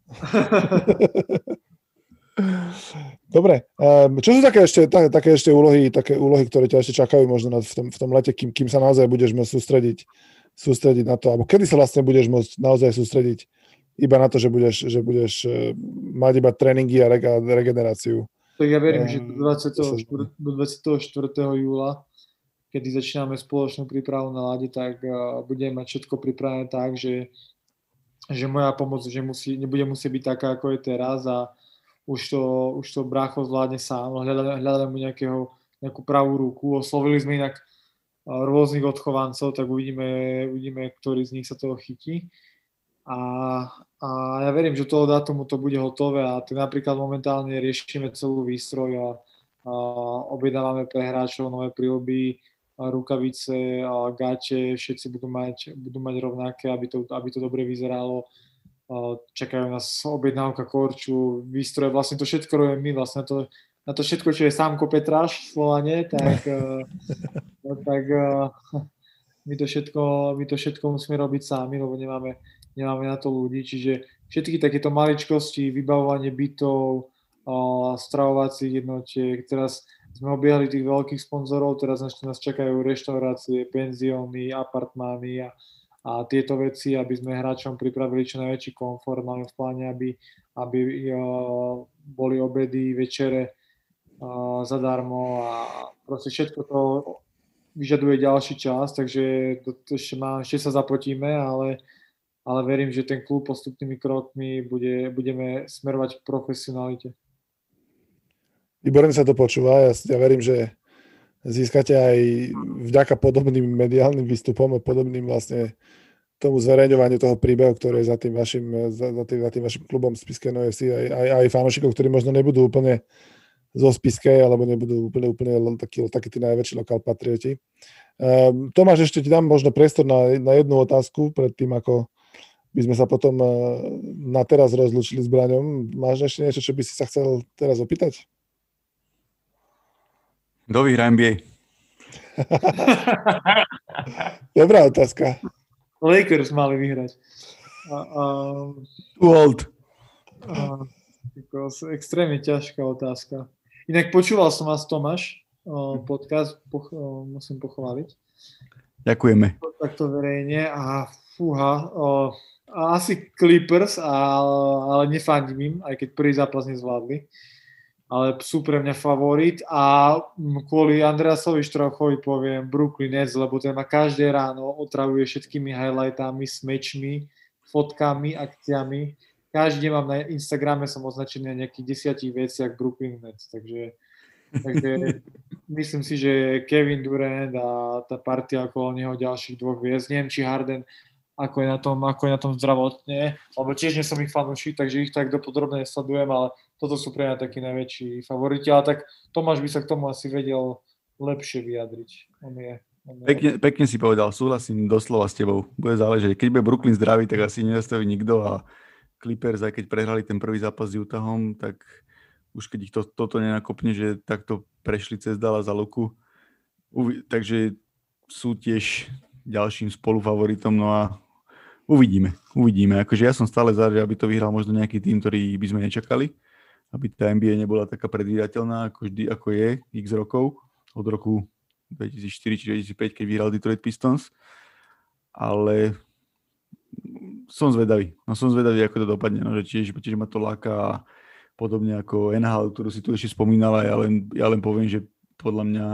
Dobre, um, čo sú také ešte, tak, také ešte úlohy, také úlohy, ktoré ťa ešte čakajú možno v tom, v tom lete, kým, kým sa naozaj budeš môcť sústrediť, sústrediť na to, alebo kedy sa vlastne budeš môcť naozaj sústrediť iba na to, že budeš, že budeš uh, mať iba tréningy a regeneráciu. Tak ja verím, um, že do 24, do 24. júla, kedy začíname spoločnú prípravu na lade, tak uh, budeme mať všetko pripravené tak, že, že moja pomoc že musí, nebude musieť byť taká, ako je teraz a už to, už to brácho zvládne sám, hľadáme, hľadáme mu nejakého, nejakú pravú ruku. Oslovili sme inak rôznych odchovancov, tak uvidíme, uvidíme, ktorý z nich sa toho chytí. A, a ja verím, že toho dátumu to bude hotové a tak napríklad momentálne riešime celú výstroj a, a objednávame pre hráčov nové prílby, rukavice, a gáče, všetci budú mať, budú mať rovnaké, aby to, aby to dobre vyzeralo. Čakajú nás objednávka korču, výstroje, vlastne to všetko robíme my, vlastne to, na to všetko, čo je sámko Petráš v Slovane, tak, tak eh, my to, všetko, my to všetko musíme robiť sami, lebo nemáme, nemáme na to ľudí, čiže všetky takéto maličkosti, vybavovanie bytov, stravovacích jednotiek, teraz sme obiehali tých veľkých sponzorov, teraz nás čakajú reštaurácie, penzióny, apartmány a, a tieto veci, aby sme hráčom pripravili čo najväčší komfort. Máme v pláne, aby, aby boli obedy, večere zadarmo a proste všetko to vyžaduje ďalší čas, takže to, to ešte, má, ešte sa zapotíme, ale, ale verím, že ten klub postupnými krokmi bude, budeme smerovať k profesionalite. Výborne sa to počúva. Ja, ja verím, že získate aj vďaka podobným mediálnym výstupom a podobným vlastne tomu zverejňovaniu toho príbehu, ktorý je za tým vašim, za, za tým, za tým vašim klubom Spiske NFC, aj, aj, aj fanúšikov, ktorí možno nebudú úplne zo Spiske, alebo nebudú úplne, úplne takí, takí tí najväčší lokál patrioti. Um, Tomáš, ešte ti dám možno priestor na, na jednu otázku, pred tým, ako by sme sa potom uh, na teraz rozlučili s Braňom. Máš ešte niečo, čo by si sa chcel teraz opýtať? Kto vyhrá NBA? Dobrá otázka. Lakers mali vyhrať. Uh, uh, Too old. Uh, extrémne ťažká otázka. Inak počúval som vás, Tomáš, uh, podcast, poch- uh, musím pochváliť. Ďakujeme. Takto verejne a fúha, uh, asi Clippers, ale, nefandím im, aj keď prvý zápas nezvládli ale sú pre mňa favorit a kvôli Andreasovi Štrochovi poviem Brooklyn Nets, lebo ten ma každé ráno otravuje všetkými highlightami, smečmi, fotkami, akciami. Každý mám na Instagrame som označený na nejakých desiatich veciach Brooklyn Nets, takže, takže myslím si, že Kevin Durant a tá partia okolo neho ďalších dvoch hviezd, neviem, či Harden ako je na tom, ako je na tom zdravotne, lebo tiež nie som ich fanúšik, takže ich tak dopodrobne nesledujem, ale toto sú pre mňa takí najväčší favoriti, ale tak Tomáš by sa k tomu asi vedel lepšie vyjadriť. On je, on je... Pekne, pekne si povedal, súhlasím doslova s tebou. Bude záležať, keď bude Brooklyn zdravý, tak asi nezastaví nikto a Clippers, aj keď prehrali ten prvý zápas s Utahom, tak už keď ich to, toto nenakopne, že takto prešli cez Dala za Luku. Uvi- takže sú tiež ďalším spolufavoritom, no a Uvidíme, uvidíme. Akože ja som stále za, že aby to vyhral možno nejaký tým, ktorý by sme nečakali. Aby tá NBA nebola taká predvídateľná, ako vždy, ako je x rokov. Od roku 2004 či 2005, keď vyhral Detroit Pistons. Ale som zvedavý. No som zvedavý, ako to dopadne. No, že tiež, tiež ma to láka podobne ako NHL, ktorú si tu ešte spomínala. Ja len, ja len poviem, že podľa mňa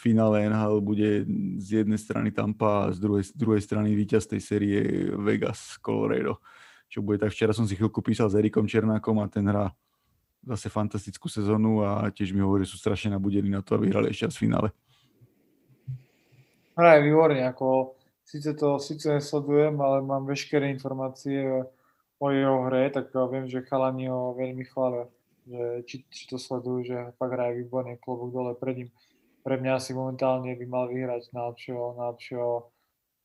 finále NHL bude z jednej strany Tampa a z druhej, z druhej strany víťaz tej série Vegas, Colorado. Čo bude tak, včera som si chvíľku písal s Erikom Černákom a ten hrá zase fantastickú sezónu a tiež mi hovorí, že sú strašne nabudení na to, aby hrali ešte v finále. Hraje výborne, ako síce to síce nesledujem, ale mám veškeré informácie o jeho hre, tak viem, že chalani ho veľmi chvália, že či, či to sledujú, že fakt hraje výborne, klobúk dole pred ním pre mňa asi momentálne by mal vyhrať najlepšieho, najlepšieho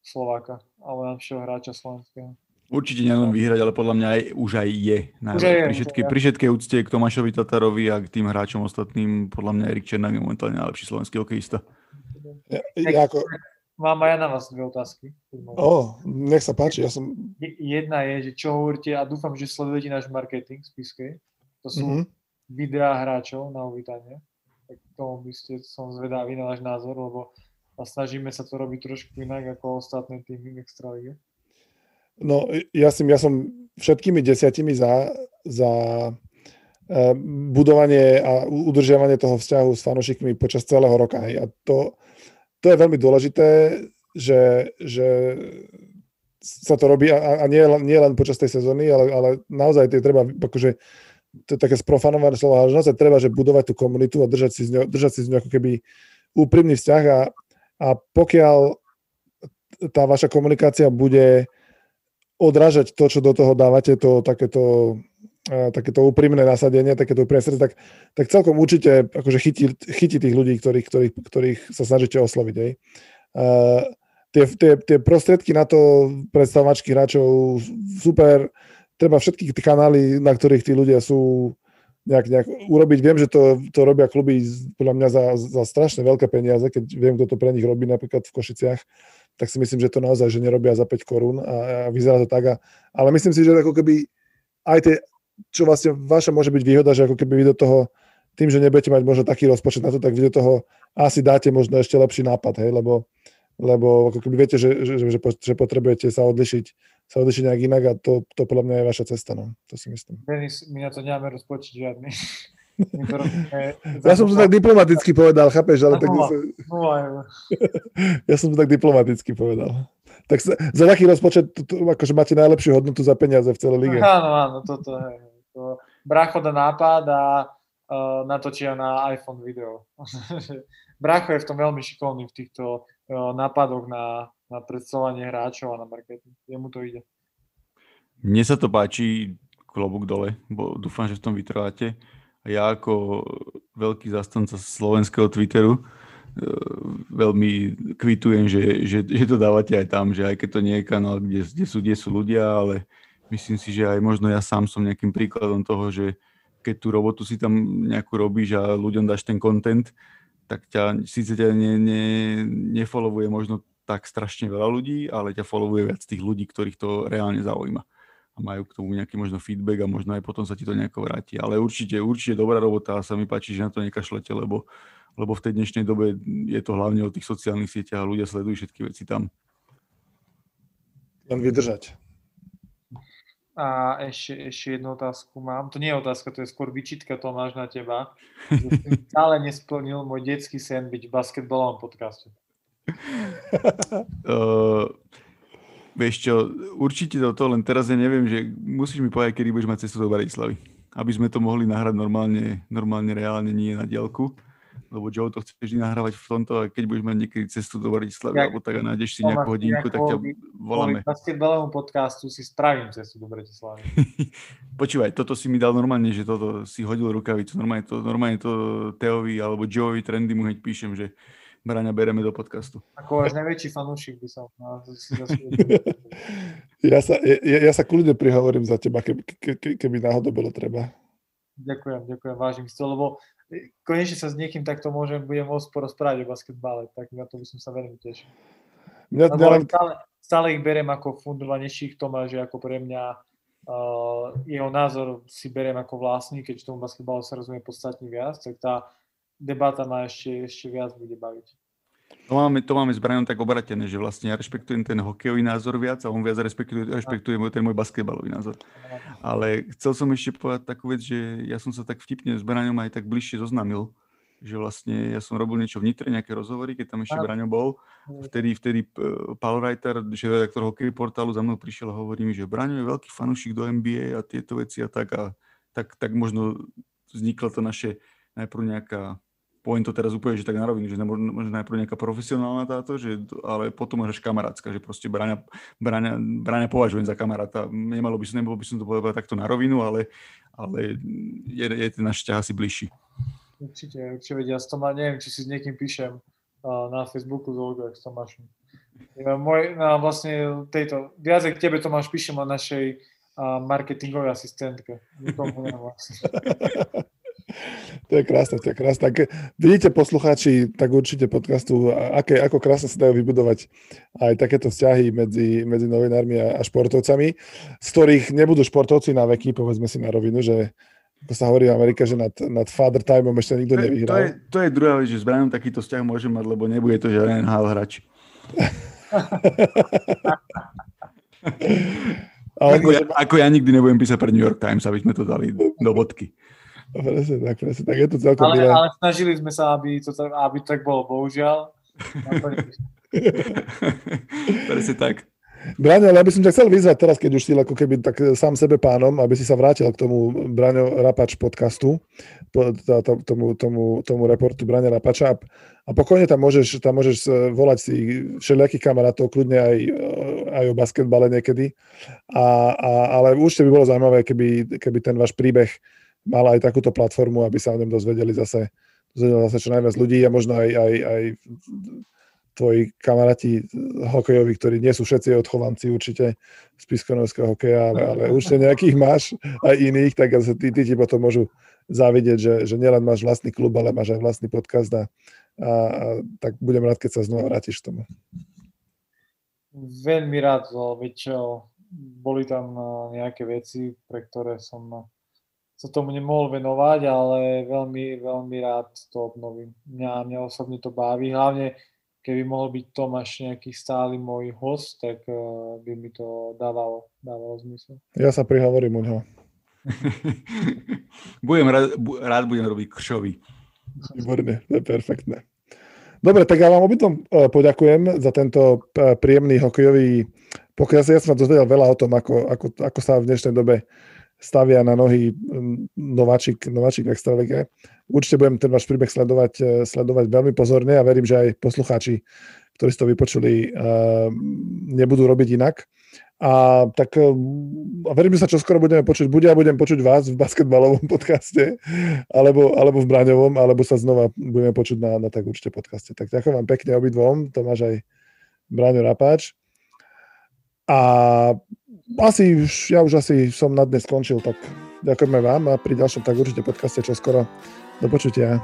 Slováka alebo najlepšieho hráča slovenského. Určite nielen vyhrať, ale podľa mňa aj, už aj je. Už aj je pri, všetkej, pri všetkej úcte k Tomášovi Tatarovi a k tým hráčom ostatným, podľa mňa Erik Černák je momentálne najlepší slovenský hokejista. Ja, ja ako... Mám aj ja na vás dve otázky. O, nech sa páči, ja som... Jedna je, že čo hovoríte, a dúfam, že sledujete náš marketing spiskej. To sú mm-hmm. videá hráčov na uvítanie. Tak tomu by ste, som zvedavý na váš názor, lebo snažíme sa to robiť trošku inak ako ostatné týmy Extraligy. No, ja, som, ja som všetkými desiatimi za, za e, budovanie a udržiavanie toho vzťahu s fanošikmi počas celého roka. A to, to je veľmi dôležité, že, že sa to robí a, a nie, nie len počas tej sezóny, ale, ale naozaj je treba, akože, to je také sprofanované slovo, ale naozaj treba, že budovať tú komunitu a držať si z ňou, držať si z ňou ako keby úprimný vzťah a, a pokiaľ tá vaša komunikácia bude odrážať to, čo do toho dávate, to takéto, takéto úprimné nasadenie, takéto úprimné srdce, tak, tak celkom určite akože chytí, chytí tých ľudí, ktorých, ktorých, ktorých sa snažíte osloviť. Hej. Uh, tie, tie, tie prostriedky na to predstavovačky hráčov super, treba všetky kanály, na ktorých tí ľudia sú nejak, nejak urobiť. Viem, že to, to robia kluby podľa mňa za, za strašne veľké peniaze, keď viem, kto to pre nich robí napríklad v Košiciach tak si myslím, že to naozaj, že nerobia za 5 korún a, a vyzerá to tak. A, ale myslím si, že ako keby aj tie, čo vlastne vaša môže byť výhoda, že ako keby vy do toho, tým, že nebudete mať možno taký rozpočet na to, tak vy do toho asi dáte možno ešte lepší nápad, hej, lebo, lebo ako keby viete, že, že, že, že potrebujete sa odlišiť, sa odlišiť nejak inak a to, to podľa mňa je vaša cesta, no. to si myslím. Denis, my na to nemáme rozpočet žiadny. Ja som to tak diplomaticky povedal, chápeš, ale tak... Ja som to tak diplomaticky povedal. Tak za, za taký rozpočet akože máte najlepšiu hodnotu za peniaze v celej lige. Áno, áno, toto je. To, Bracho dá nápad a uh, natočia na iPhone video. Bracho je v tom veľmi šikovný v týchto uh, nápadoch na, na predstavovanie hráčov a na marketing. Jemu to ide. Mne sa to páči, klobúk dole, bo dúfam, že v tom vytrváte ja ako veľký zastanca slovenského Twitteru e, veľmi kvitujem, že, že, že to dávate aj tam, že aj keď to nie je kanál, kde, kde, sú, kde sú ľudia, ale myslím si, že aj možno ja sám som nejakým príkladom toho, že keď tú robotu si tam nejakú robíš a ľuďom dáš ten content, tak ťa, síce ťa ne, ne, nefollowuje možno tak strašne veľa ľudí, ale ťa followuje viac tých ľudí, ktorých to reálne zaujíma a majú k tomu nejaký možno feedback a možno aj potom sa ti to nejako vráti. Ale určite, určite dobrá robota a sa mi páči, že na to nekašlete, lebo, lebo v tej dnešnej dobe je to hlavne o tých sociálnych sieťach a ľudia sledujú všetky veci tam. Len vydržať. A ešte, ešte jednu otázku mám. To nie je otázka, to je skôr vyčitka Tomáš na teba. Že si stále nesplnil môj detský sen byť v basketbalovom podcaste. uh, Vieš čo, určite toto, len teraz ja neviem, že musíš mi povedať, kedy budeš mať cestu do Bratislavy. Aby sme to mohli nahrať normálne, normálne reálne, nie na diálku. Lebo Joe to chceš vždy nahrávať v tomto a keď budeš mať niekedy cestu do Bratislavy, alebo tak a nájdeš si nejakú hodinku, tak ťa voláme. Basketbalovom podcastu si spravím cestu do Bratislavy. Počúvaj, toto si mi dal normálne, že toto si hodil rukavicu. Normálne to, normálne to Teovi alebo Joevi trendy mu hneď píšem, že Braňa bereme do podcastu. Ako váš najväčší fanúšik by som. No, ja, sa, ja, ja sa kľudne prihovorím za teba, keby, keby, keby náhodou bolo treba. Ďakujem, ďakujem, vážim si to, lebo konečne sa s niekým takto môžem, budem môcť porozprávať o basketbale, tak na to by som sa veľmi tešil. Mňa, mňa len... stále, stále ich beriem ako fundovanejších Tomáš, že ako pre mňa uh, jeho názor si beriem ako vlastný, keď tomu basketbalu sa rozumie podstatne viac, tak tá debata ma ešte, ešte viac bude baviť. To máme, to máme s Brianom tak obratené, že vlastne ja rešpektujem ten hokejový názor viac a on viac rešpektuje, rešpektuje ten môj basketbalový názor. Ale chcel som ešte povedať takú vec, že ja som sa tak vtipne s Braňom aj tak bližšie zoznámil, že vlastne ja som robil niečo v Nitre, nejaké rozhovory, keď tam ešte Braňo bol. Vtedy, vtedy uh, Paul Reiter, že redaktor hokej portálu za mnou prišiel a hovorí mi, že Braňo je veľký fanúšik do NBA a tieto veci a tak a tak, tak možno vzniklo to naše najprv nejaká poviem to teraz úplne, že tak na rovinu, že možno, najprv nejaká profesionálna táto, že, ale potom až kamarátska, že proste Braňa, Braňa, Braňa považujem za kamaráta. Nemalo by som, nebolo by som to povedal takto na rovinu, ale, ale je, je ten náš ťah asi bližší. Určite, určite vedia s tom, neviem, či si s niekým píšem na Facebooku s Olgou, s Tomášom. Ja, môj, no, vlastne tejto, viac k tebe Tomáš píšem o našej marketingovej asistentke. Nikomu vlastne. To je krásne, to je krásne. Tak vidíte poslucháči, tak určite podcastu, aké, ako krásne sa dajú vybudovať aj takéto vzťahy medzi, medzi novinármi a, a športovcami, z ktorých nebudú športovci na veky, povedzme si na rovinu, že ako sa hovorí v Amerike, že nad, nad father timeom ešte nikto nevyhral. To je, to je druhá vec, že s Brianom takýto vzťah môže mať, lebo nebude to žiaden NHL hráč. ako, ja, ako ja nikdy nebudem písať pre New York Times, aby sme to dali do bodky. Presne tak, presne tak. Je to celkom ale, ale snažili sme sa, aby to, aby to tak bolo, bohužiaľ. presne tak. Braňo, ale ja by som ťa chcel vyzvať teraz, keď už si ako keby tak sám sebe pánom, aby si sa vrátil k tomu Braňo Rapač podcastu, tomu, tomu, tomu reportu Braňa Rapača a pokojne tam môžeš, tam môžeš e, volať si všelijakých kamarátov, kľudne aj, e, aj o basketbale niekedy, a, a, ale určite by bolo zaujímavé, keby, keby ten váš príbeh mal aj takúto platformu, aby sa o ňom dozvedeli zase, dozvedeli zase čo najviac ľudí a možno aj, aj, aj tvoji kamaráti hokejoví, ktorí nie sú všetci odchovanci určite z piskonovského hokeja, ale, ale určite nejakých máš aj iných, tak tí, tí ti potom môžu závidieť, že, že nielen máš vlastný klub, ale máš aj vlastný podcast a, a, a tak budem rád, keď sa znova vrátiš k tomu. Veľmi rád, veď boli tam nejaké veci, pre ktoré som sa tomu nemohol venovať, ale veľmi, veľmi rád to obnovím. Mňa, mňa osobne to baví, hlavne keby mohol byť Tomáš nejaký stály môj host, tak uh, by mi to dávalo, dávalo zmysel. Ja sa prihovorím u neho. budem rád, rád budem robiť kršovi. Výborne, to je perfektné. Dobre, tak ja vám obidvom e, poďakujem za tento e, príjemný hokejový pokiaľ Ja som sa dozvedel veľa o tom, ako, ako, ako sa v dnešnej dobe stavia na nohy nováčik, nováčik v extralege. Určite budem ten váš príbeh sledovať, e, sledovať veľmi pozorne a verím, že aj poslucháči, ktorí ste to vypočuli, uh, nebudú robiť inak. A tak e, a verím, že sa čoskoro budeme počuť. Bude ja budem počuť vás v basketbalovom podcaste, alebo, alebo v Braňovom, alebo sa znova budeme počuť na, na tak určite podcaste. Tak ďakujem vám pekne obidvom, Tomáš aj Braňo Rapáč. A asi ja už asi som na dnes skončil, tak ďakujeme vám a pri ďalšom tak určite podcaste čoskoro. Do počutia.